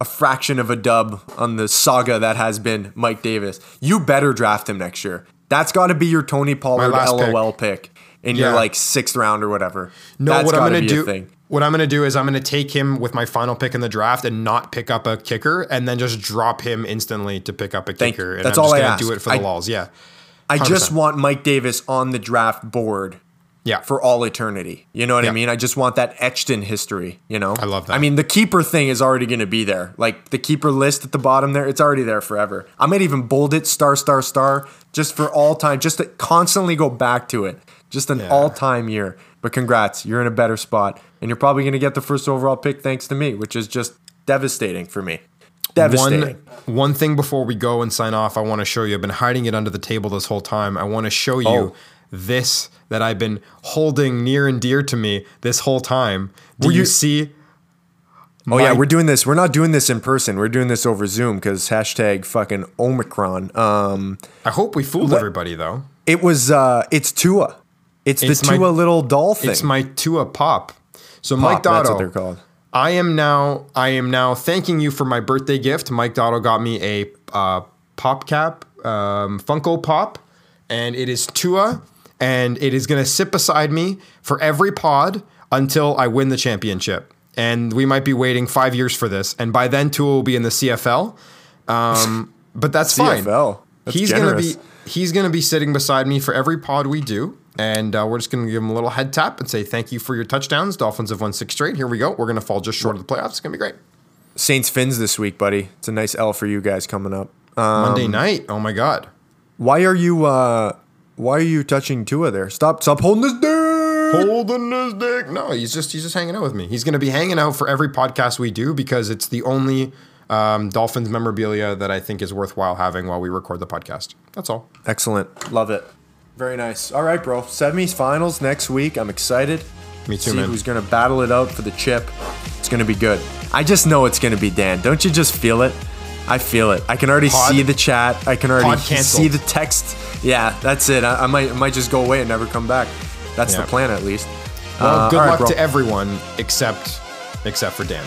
S1: a fraction of a dub on the saga that has been Mike Davis. You better draft him next year. That's got to be your Tony Pollard
S2: last pick.
S1: LOL pick, in your like sixth round or whatever.
S2: No,
S1: That's
S2: what I'm gonna do. What I'm gonna do is I'm gonna take him with my final pick in the draft and not pick up a kicker, and then just drop him instantly to pick up a
S1: Thank-
S2: kicker. And
S1: that's
S2: I'm just
S1: all I
S2: gonna
S1: ask.
S2: do it for the
S1: I-
S2: lulls. Yeah.
S1: I just want Mike Davis on the draft board
S2: Yeah.
S1: for all eternity. You know what
S2: Yeah.
S1: I mean? I just want that etched in history, you know?
S2: I love that.
S1: I mean, the keeper thing is already going to be there. Like the keeper list at the bottom there, it's already there forever. I might even bold it star star star just for all time, just to constantly go back to it. Just an
S2: Yeah.
S1: all-time year. But congrats, you're in a better spot and you're probably going to get the first overall pick thanks to me, which is just devastating for me. Devastating.
S2: One, one thing before we go and sign off, I want to show you. I've been hiding it under the table this whole time. I want to show you
S1: Oh.
S2: This that I've been holding near and dear to me this whole time. Do you,
S1: you-
S2: see?
S1: Oh yeah, we're doing this. We're not doing this in person. We're doing this over Zoom because hashtag fucking Omicron. Um,
S2: I hope we fooled everybody though.
S1: it was uh, it's Tua. It's,
S2: It's
S1: the
S2: my-
S1: Tua little doll thing.
S2: It's my Tua pop. So
S1: Pop,
S2: Mike
S1: That's what they're called.
S2: I am now I am now thanking you for my birthday gift. Mike Dotto got me a uh, pop cap, um, Funko Pop, and it is Tua, and it is going to sit beside me for every pod until I win the championship. And we might be waiting five years for this, and by then Tua will be in the CFL. Um, [laughs] but that's fine.
S1: CFL. That's
S2: he's gonna be he's gonna be sitting beside me for every pod we do, and uh, we're just gonna give him a little head tap and say thank you for your touchdowns. Dolphins have won six straight. Here we go. We're gonna fall just short of the playoffs. It's gonna be great.
S1: Saints Fins this week, buddy. It's a nice L for you guys coming up. Um,
S2: Monday night. Oh my god.
S1: why are you uh, why are you touching Tua there? Stop! Stop holding this dick.
S2: Holding his dick. No, he's just he's just hanging out with me. He's gonna be hanging out for every podcast we do because it's the only um, Dolphins memorabilia that I think is worthwhile having while we record the podcast. That's all.
S1: Excellent. Love it. Very nice. All right, bro. Semis finals next week. I'm excited.
S2: Me too,
S1: See
S2: man.
S1: who's gonna battle it out for the chip. It's gonna be good. I just know it's gonna be Dan. Don't you just feel it? I feel it. I can already
S2: Pod-
S1: see the chat. I can already see the text. Yeah, that's it. I, I might I might just go away and never come back. That's
S2: Yeah.
S1: the plan, at least.
S2: Well,
S1: Uh,
S2: good luck
S1: bro.
S2: to everyone except except for Dan.